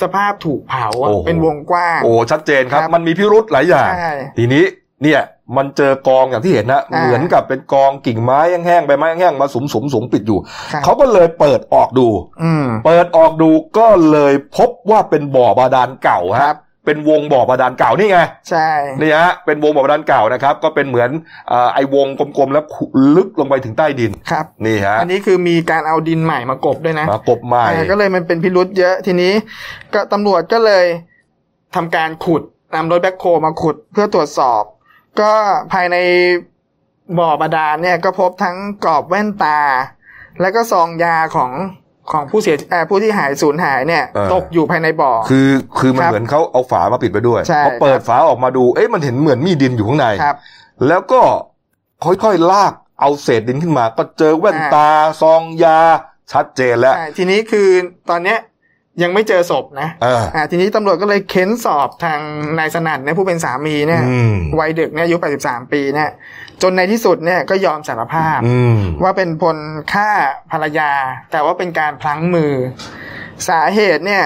สภาพถูกเผาอะโอ้โหเป็นวงกว้าง โอ้ชัดเจนครับครับมันมีพิรุธหลายอย่างใช่ทีนี้เนี่ยมันเจอกองอย่างที่เห็นนะอ่าเหมือนกับเป็นกองกิ่งไม้แห้งๆใบไม้แห้งๆมาสุมสุมสุมปิดอยู่ครับเขาก็เลยเปิดออกดูอืมเปิดออกดูก็เลยพบว่าเป็นบ่อบาดาลเก่าครัฮะบ เป็นวงบ่อบาดาลเก่านี่ไงใช่นี่ฮะเป็นวงบ่อบาดาลเก่านะครับ ก็เป็นเหมือนเอ่อไอ้วงกลมๆแล้วขุลึกลงไปถึงใต้ดินครับนี่ฮะอันนี้คือมีการเอาดินใหม่มากบด้วยนะมากบใหม่อ่าก็เลยมันเป็นพิรุษเยอะทีนี้ ก็ตำรวจก็เลยทำการขุดนำรถแบ็คโฮมาขุดเพื่อตรวจสอบ ก็ภายในบ่อบาดาลเนี่ยก็พบทั้งกรอบแว่นตา แล้วก็ซองยาของ ของผู้เสียเอ่อผู้ที่หายสูญหายเนี่ยเออตกอยู่ภายในบ่อ คือคือมันครับเหมือนเขาเอาฝามาปิดไปด้วยใช่พอเปิดฝาออกมาดู เอ๊ะมันเห็นเหมือนมีดินอยู่ข้างในครับ แล้วก็ค่อยๆลากเอาเศษดินขึ้นมา ก็เจอแว่นตาซองยาชัดเจนแล้วใช่ทีนี้คือตอนเนี้ยยังไม่เจอศพนะเอออ่าทีนี้ตำรวจก็เลยเค้นสอบทางนายสนั่นเนี่ยผู้เป็นสามีเนี่ยอืมวัยดึกเนี่ยอายุ 83 ปีเนี่ย จนในที่สุดเนี่ยก็ยอมสารภาพอืมว่าเป็นพลฆ่าภรรยา แต่ว่าเป็นการพลั้งมือ สาเหตุเนี่ย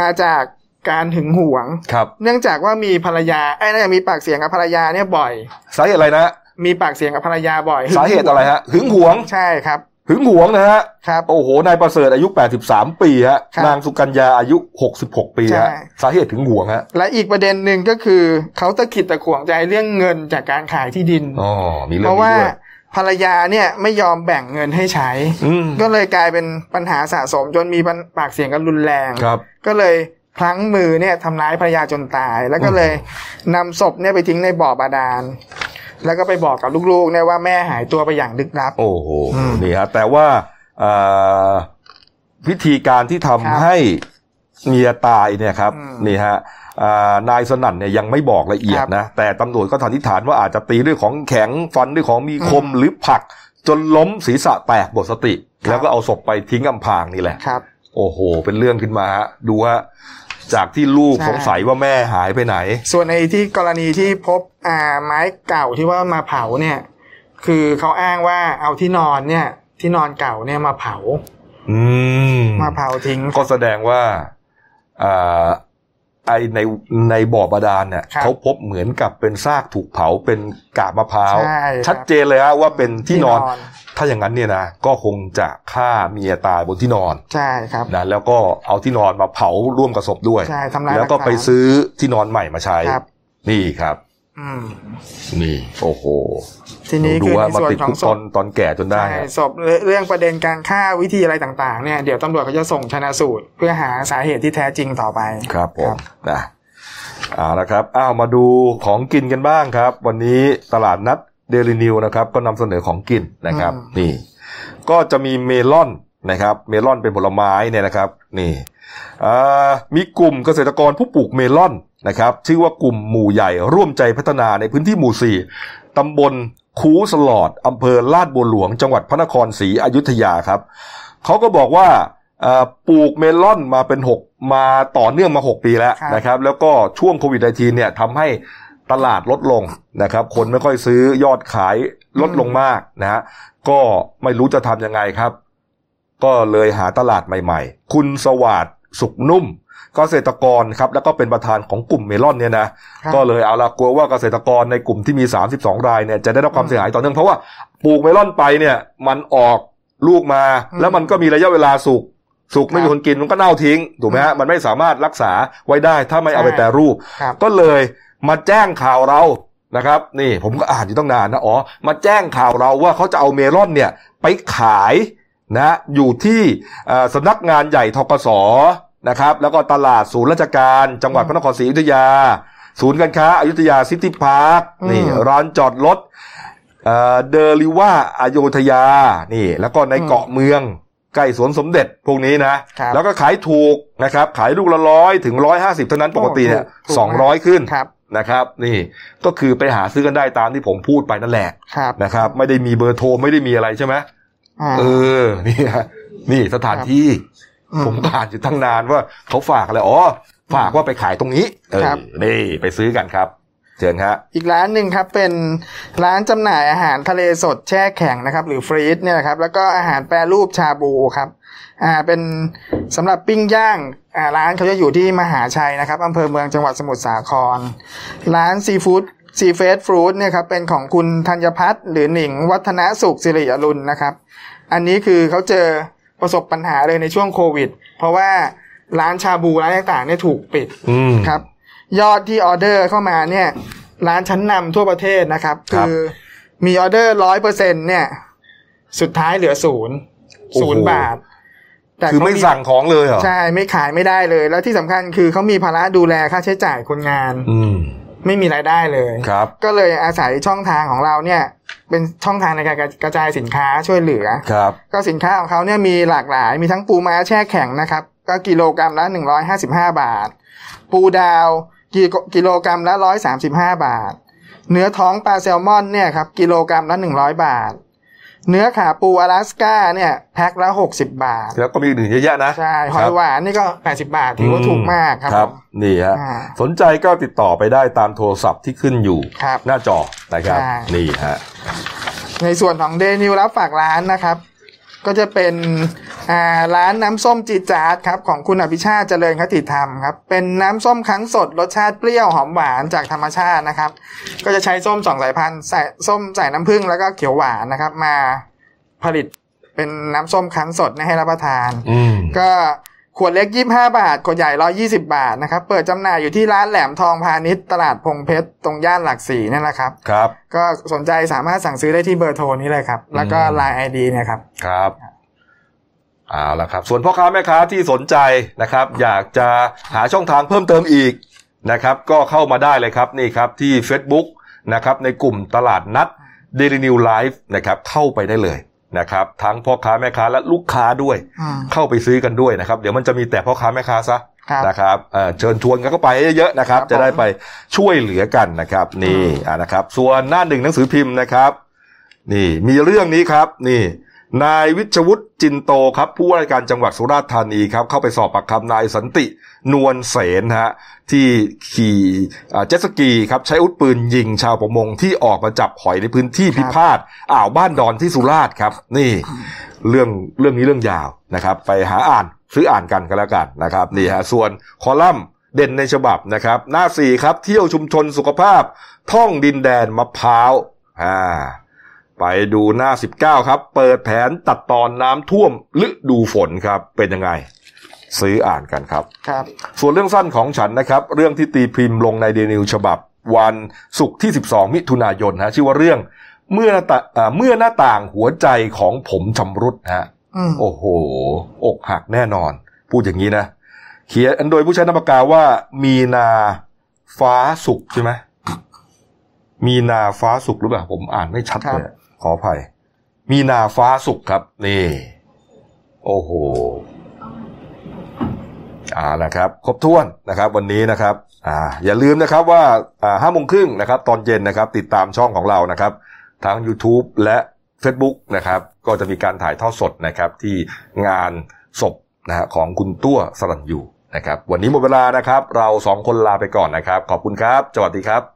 มาจากการหึงหวงครับเนื่องจากว่ามีภรรยาไอ้ยน่าจะมีปากเสียงกับภรรยาเนี่ยบ่อย สาเหตุอะไรนะ มีปากเสียงกับภรรยาบ่อยงสาเหตุอะไรฮะหึงหวงใช่ครับ หึงหวงนะฮะครับโอ้โหนายประเสริฐอายุ 83 ปีฮะครับนางสุกัญญาอายุ 66 ปีใช่ฮะสาเหตุถึงหวงฮะและอีกประเด็นหนึ่งก็คือเขาตะขิดตะขวงใจเรื่องเงินจากการขายที่ดินอ๋อมีเรื่เพองราะนี้ว่าด้วยภรรยาเนี่ยไม่ยอมแบ่งเงินให้ใช้อืมก็เลยกลายเป็นปัญหาสะสมจนมีปัญปากเสียงกันรุนแรงครับ ก็เลยพลั้งมือเนี่ยทำร้ายภรรยาจนตาย แล้วก็เลยนำศพเนี่ยไปทิ้งในบ่อบาดาล แล้วก็ไปบอกกับลูกๆเนี่ยว่าแม่หายตัวไปอย่างลึกลับ โอ้โหอืม นี่ฮะแต่ว่าเอ่อวิธีการที่ทำครับให้เมียตายเนี่ยครับอืมนี่ฮะอ่านายสนั่นเนี่ยยังไม่บอกละเอียดครับนะ แต่ตำรวจก็สันนิษฐานว่าอาจจะตีด้วยของแข็งฟันด้วยของมีคมหรือผลัก จนล้มศีรษะแตกหมดสติครับแล้วก็เอาศพไปทิ้งอำพรางนี่แหละ ครับ โอ้โห เป็นเรื่องขึ้นมาฮะดูฮะ จากที่ลูกใช่สงสัยว่าแม่หายไปไหน ส่วนในที่กรณีที่พบอ่าไม้เก่าที่ว่ามาเผาเนี่ย คือเขาอ้างว่าเอาที่นอนเนี่ย ที่นอนเก่าเนี่ยมาเผา อืมมาเผาทิ้ง ก็แสดงว่าอ่า ไอในในบ่อบาดาลเนี่ยครับเขาพบเหมือนกับเป็นซากถูกเผาเป็นกาบมะพร้าวใช่ครับชัดเจนเลยฮะว่าเป็นที่นอนที่นอน ถ้าอย่างนั้นเนี่ยนะก็คงจะฆ่าเมียตายบนที่นอนใช่ครับนะแล้วก็เอาที่นอนมาเผาร่วมกับศพด้วยใช่ทำลายแล้วก็หลักฐานไปซื้อที่นอนใหม่มาใช้ครับนี่ครับ อืม นี่โอ้โหทีนี้ดูคือว่าในมาส่วนติดขอคุงกศตอพนตอนแก่จนได้ใช่ฮะศพเรื่องประเด็นการฆ่าวิธีอะไรต่างๆเนี่ยเดี๋ยวตำรวจเขาจะส่งชนะสูตร เพื่อหาสาเหตุที่แท้จริงต่อไป ครับผมนะเอาละครับอ้าวมาดูของกินกันบ้างครับ วันนี้ตลาดนัดเดลินิวนะครับ ก็นำเสนอของกินนะครับ อืม นี่ ก็จะมีเมลอน นะครับ เมลอนเป็นผลไม้เนี่ยนะครับนี่อ่ามีกลุ่มเกษตรกรผู้ปลูกเมลอนนะครับ ชื่อว่ากลุ่มหมู่ใหญ่ร่วมใจพัฒนาในพื้นที่หมู่สี่ตำบลคูสลอดอำเภอลาดบัวหลวง จังหวัดพระนครศรีอยุธยาครับเขาก็บอกว่าเอ่อปลูกเมลอนมาเป็นหกมาต่อเนื่องมาหกปีแล้วครับนะครับ แล้วก็ช่วงโควิด -19 เนี่ยทำให้ตลาดลดลงนะครับ คนไม่ค่อยซื้อยอดขายลดลงมากนะฮะก็ไม่รู้จะทำยังไงครับ ก็เลยหาตลาดใหม่ๆ คุณสวัสดสุขนุ่มเกษตรกรครับแล้วก็เป็นประธานของกลุ่มเมลอนเนี่ยนะครับก็เลยเอาละกลัวว่าเกษตรกรในกลุ่มที่มี 32 รายเนี่ยจะได้รับความเสียหายต่อเนื่องเพราะว่าปลูกเมลอนไปเนี่ยมันออกลูกมาอืมแล้วมันก็มีระยะเวลาสุกสุกไม่ครับมีคนกินมันก็เน่าทิ้งถูกไหมฮะมันไม่สามารถรักษาไว้ได้ถ้าไม่เอาไปใช่แปรรูปครับก็เลยมาแจ้งข่าวเรานะครับ นี่ผมก็อ่านอยู่ตั้งนานนะอ๋อมาแจ้งข่าวเราว่าเขาจะเอาเมลอนเนี่ยไปขาย นะอยู่ที่เอ่อสำนักงานใหญ่ธกสนะครับแล้วก็ตลาดศูนย์ราชการ จังหวัดพระนครศรีอยุธยา ศูนย์การค้าอยุธยาซิตี้พาร์คอืมนี่ร้านจอดรถเอ่อเดลิว่าอโยธยานี่แล้วก็ในเกาะเมืองใกล้สวนสมเด็จพวกนี้นะครับแล้วก็ขายถูกนะครับขายลูกละร้อยถึงร้อยห้าสิบเท่านั้นปกติเนี่ยโอ้ถูกถูกสองมากร้อยขึ้นครับนะครับนี่ก็คือไปหาซื้อกันได้ตามที่ผมพูดไปนั่นแหละครับนะครับ ไม่ได้มีเบอร์โทรไม่ได้มีอะไรใช่ไหมอ่า เออนี่ฮะนี่สถานที่อืมผมก็อ่านอยู่ตั้งนานว่าเขาฝากอะไรอ๋อฝากว่าไปขายตรงนี้เออครับนี่ไปซื้อกันครับเชิญครับอีกร้านหนึ่งครับเป็นร้านจำหน่ายอาหารทะเลสดแช่แข็งนะครับ หรือฟรีซเนี่ยนะครับแล้วก็อาหารแปรรูปชาบูครับอ่าเป็นสำหรับปิ้งย่างอ่าร้านเขาจะอยู่ที่มหาชัยนะครับอำเภอเมืองจังหวัดสมุทรสาคร ร้านซีฟู้ด ซีเฟสฟรุตเนี่ยครับเป็นของคุณธัญพัฒน์หรือหนิง วัฒนสุขสิริอรุณนะครับ อันนี้คือเขาเจอประสบปัญหาเลยในช่วงโควิด เพราะว่าร้านชาบูร้านต่างๆเนี่ยถูกปิดอืมครับ ยอดที่ออเดอร์เข้ามาเนี่ยร้านชั้นนำทั่วประเทศนะครับครับ คือมีออเดอร์ร้อยเปอร์เซ็นเนี่ย สุดท้ายเหลือศูนย์ศูนย์บาท แต่คือไม่เขาสั่งของเลยเหรอ ใช่ ไม่ขายไม่ได้เลย แล้วที่สำคัญคือเขามีภาระดูแลค่าใช้จ่ายคนงาน อืม ไม่มีรายได้เลยครับก็เลยอาศัยช่องทางของเราเนี่ยเป็นช่องทางในการกระจายสินค้าช่วยเหลือครับก็สินค้าของเขาเนี่ยมีหลากหลายมีทั้งปูม้าแช่แข็งนะครับ ก็กิโลกรัมละ155บาท ปูดาวกิโลกิโลกรัมละ135บาท เนื้อท้องปลาแซลมอนเนี่ยครับกิโลกรัมละ100บาท เนื้อขาปูอลาสก้าเนี่ยแพ็คละ60บาท แล้วก็มีอื่นเยอะแยะนะ ใช่ หอยหวานนี่ก็80บาทถือว่าถูกมากครับครับผมนี่ฮะอ่าสนใจก็ติดต่อไปได้ตามโทรศัพท์ที่ขึ้นอยู่ครับหน้าจอนะครับใช่นี่ฮะในส่วนของเดนิวรับฝากร้านนะครับ ก็จะเป็นอ่าร้านน้ำส้มจีดจาร์ดครับของคุณอภิชาติเจริญคติธรรมครับเป็นน้ำส้มคั้นสดรสชาติเปรี้ยวหอมหวานจากธรรมชาตินะครับ ก็จะใช้ส้มสองสายพันธุ์ใส่ส้มใส่น้ำผึ้งแล้วก็เขียวหวานนะครับ มาผลิตเป็นน้ำส้มคั้นสดให้รับประทานอืมก็ ขวดเล็ก 25 บาท ขวดใหญ่ 120 บาทนะครับ เปิดจำหน่ายอยู่ที่ร้านแหลมทองพาณิชย์ตลาดพงเพชร ตรงย่านหลักสี่นี่แหละครับ ครับ ก็สนใจสามารถสั่งซื้อได้ที่เบอร์โทรนี้เลยครับ แล้วก็อืม Line ID เนี่ยครับ ครับเอาละครับ ส่วนพ่อค้าแม่ค้าที่สนใจนะครับ อยากจะหาช่องทางเพิ่มเติมอีกนะครับ ก็เข้ามาได้เลยครับนี่ครับที่ Facebook นะครับในกลุ่มตลาดนัด Daily New Life นะครับเข้าไปได้เลย นะครับทั้งพ่อค้าแม่ค้าและลูกค้าด้วยอืมเข้าไปซื้อกันด้วยนะครับ เดี๋ยวมันจะมีแต่พ่อค้าแม่ค้าซะครับนะครับเอ่อเชิญชวนกันเข้าไปเยอะๆนะครับครับจะได้ผมไปช่วยเหลือกันนะครับ นี่อืมอ่านะครับ ส่วนหน้าหนึ่งหนังสือพิมพ์นะครับ นี่มีเรื่องนี้ครับ นี่ นายวิชวุฒิจินโตครับ ผู้ว่าราชการจังหวัดสุราษฎร์ธานีครับ เข้าไปสอบปากคำนายสันตินวลเสนฮะที่ขี่เจ็ตสกีครับใช้อาวุธปืนยิงชาวประมงที่ออกมาจับหอยในพื้นที่พิพาทอ่าวบ้านดอนที่สุราษฎร์ครับ นี่เรื่องเรื่องนี้เรื่องยาวนะครับ ไปหาอ่านซื้ออ่านกันก็แล้วกันนะครับนี่ฮะส่วนคอลัมน์เด่นในฉบับนะครับ หน้าสี่ครับ เที่ยวชุมชนสุขภาพ ท่องดินแดนมะพร้าวอ่า ไปดูหน้า 19 ครับ เปิดแผนตัดตอนน้ำท่วมฤดูฝนครับ เป็นยังไง ซื้ออ่านกันครับ ครับ ส่วนเรื่องสั้นของฉันนะครับ เรื่องที่ตีพิมพ์ลงในเดนิวฉบับ วันศุกร์ที่ 12 มิถุนายนฮะชื่อว่าเรื่องเมื่อหน้าตาอ่าเมื่อหน้าต่างหัวใจของผมชำรุดฮะอืมโอ้โห อกหักแน่นอน พูดอย่างนี้นะ เขียนโดยผู้ใช้นามปากกาว่า มีนาฟ้าสุกใช่ไหมมีนาฟ้าสุกหรือเปล่าผมอ่านไม่ชัดเลย ขออภัย มีนาฟ้าสุกครับ นี่ โอ้โหอ่านะครับ ครบถ้วนนะครับ วันนี้นะครับอ่าอย่าลืมนะครับว่าอ่าห้าโมงครึ่งนะครับ ตอนเย็นนะครับ ติดตามช่องของเรานะครับ ทั้ง YouTube และ Facebook นะครับ ก็จะมีการถ่ายทอดสดนะครับ ที่งานศพนะฮะของคุณตั้วสรัญยูนะครับ วันนี้หมดเวลานะครับ เราสองคนลาไปก่อนนะครับ ขอบคุณครับสวัสดีครับ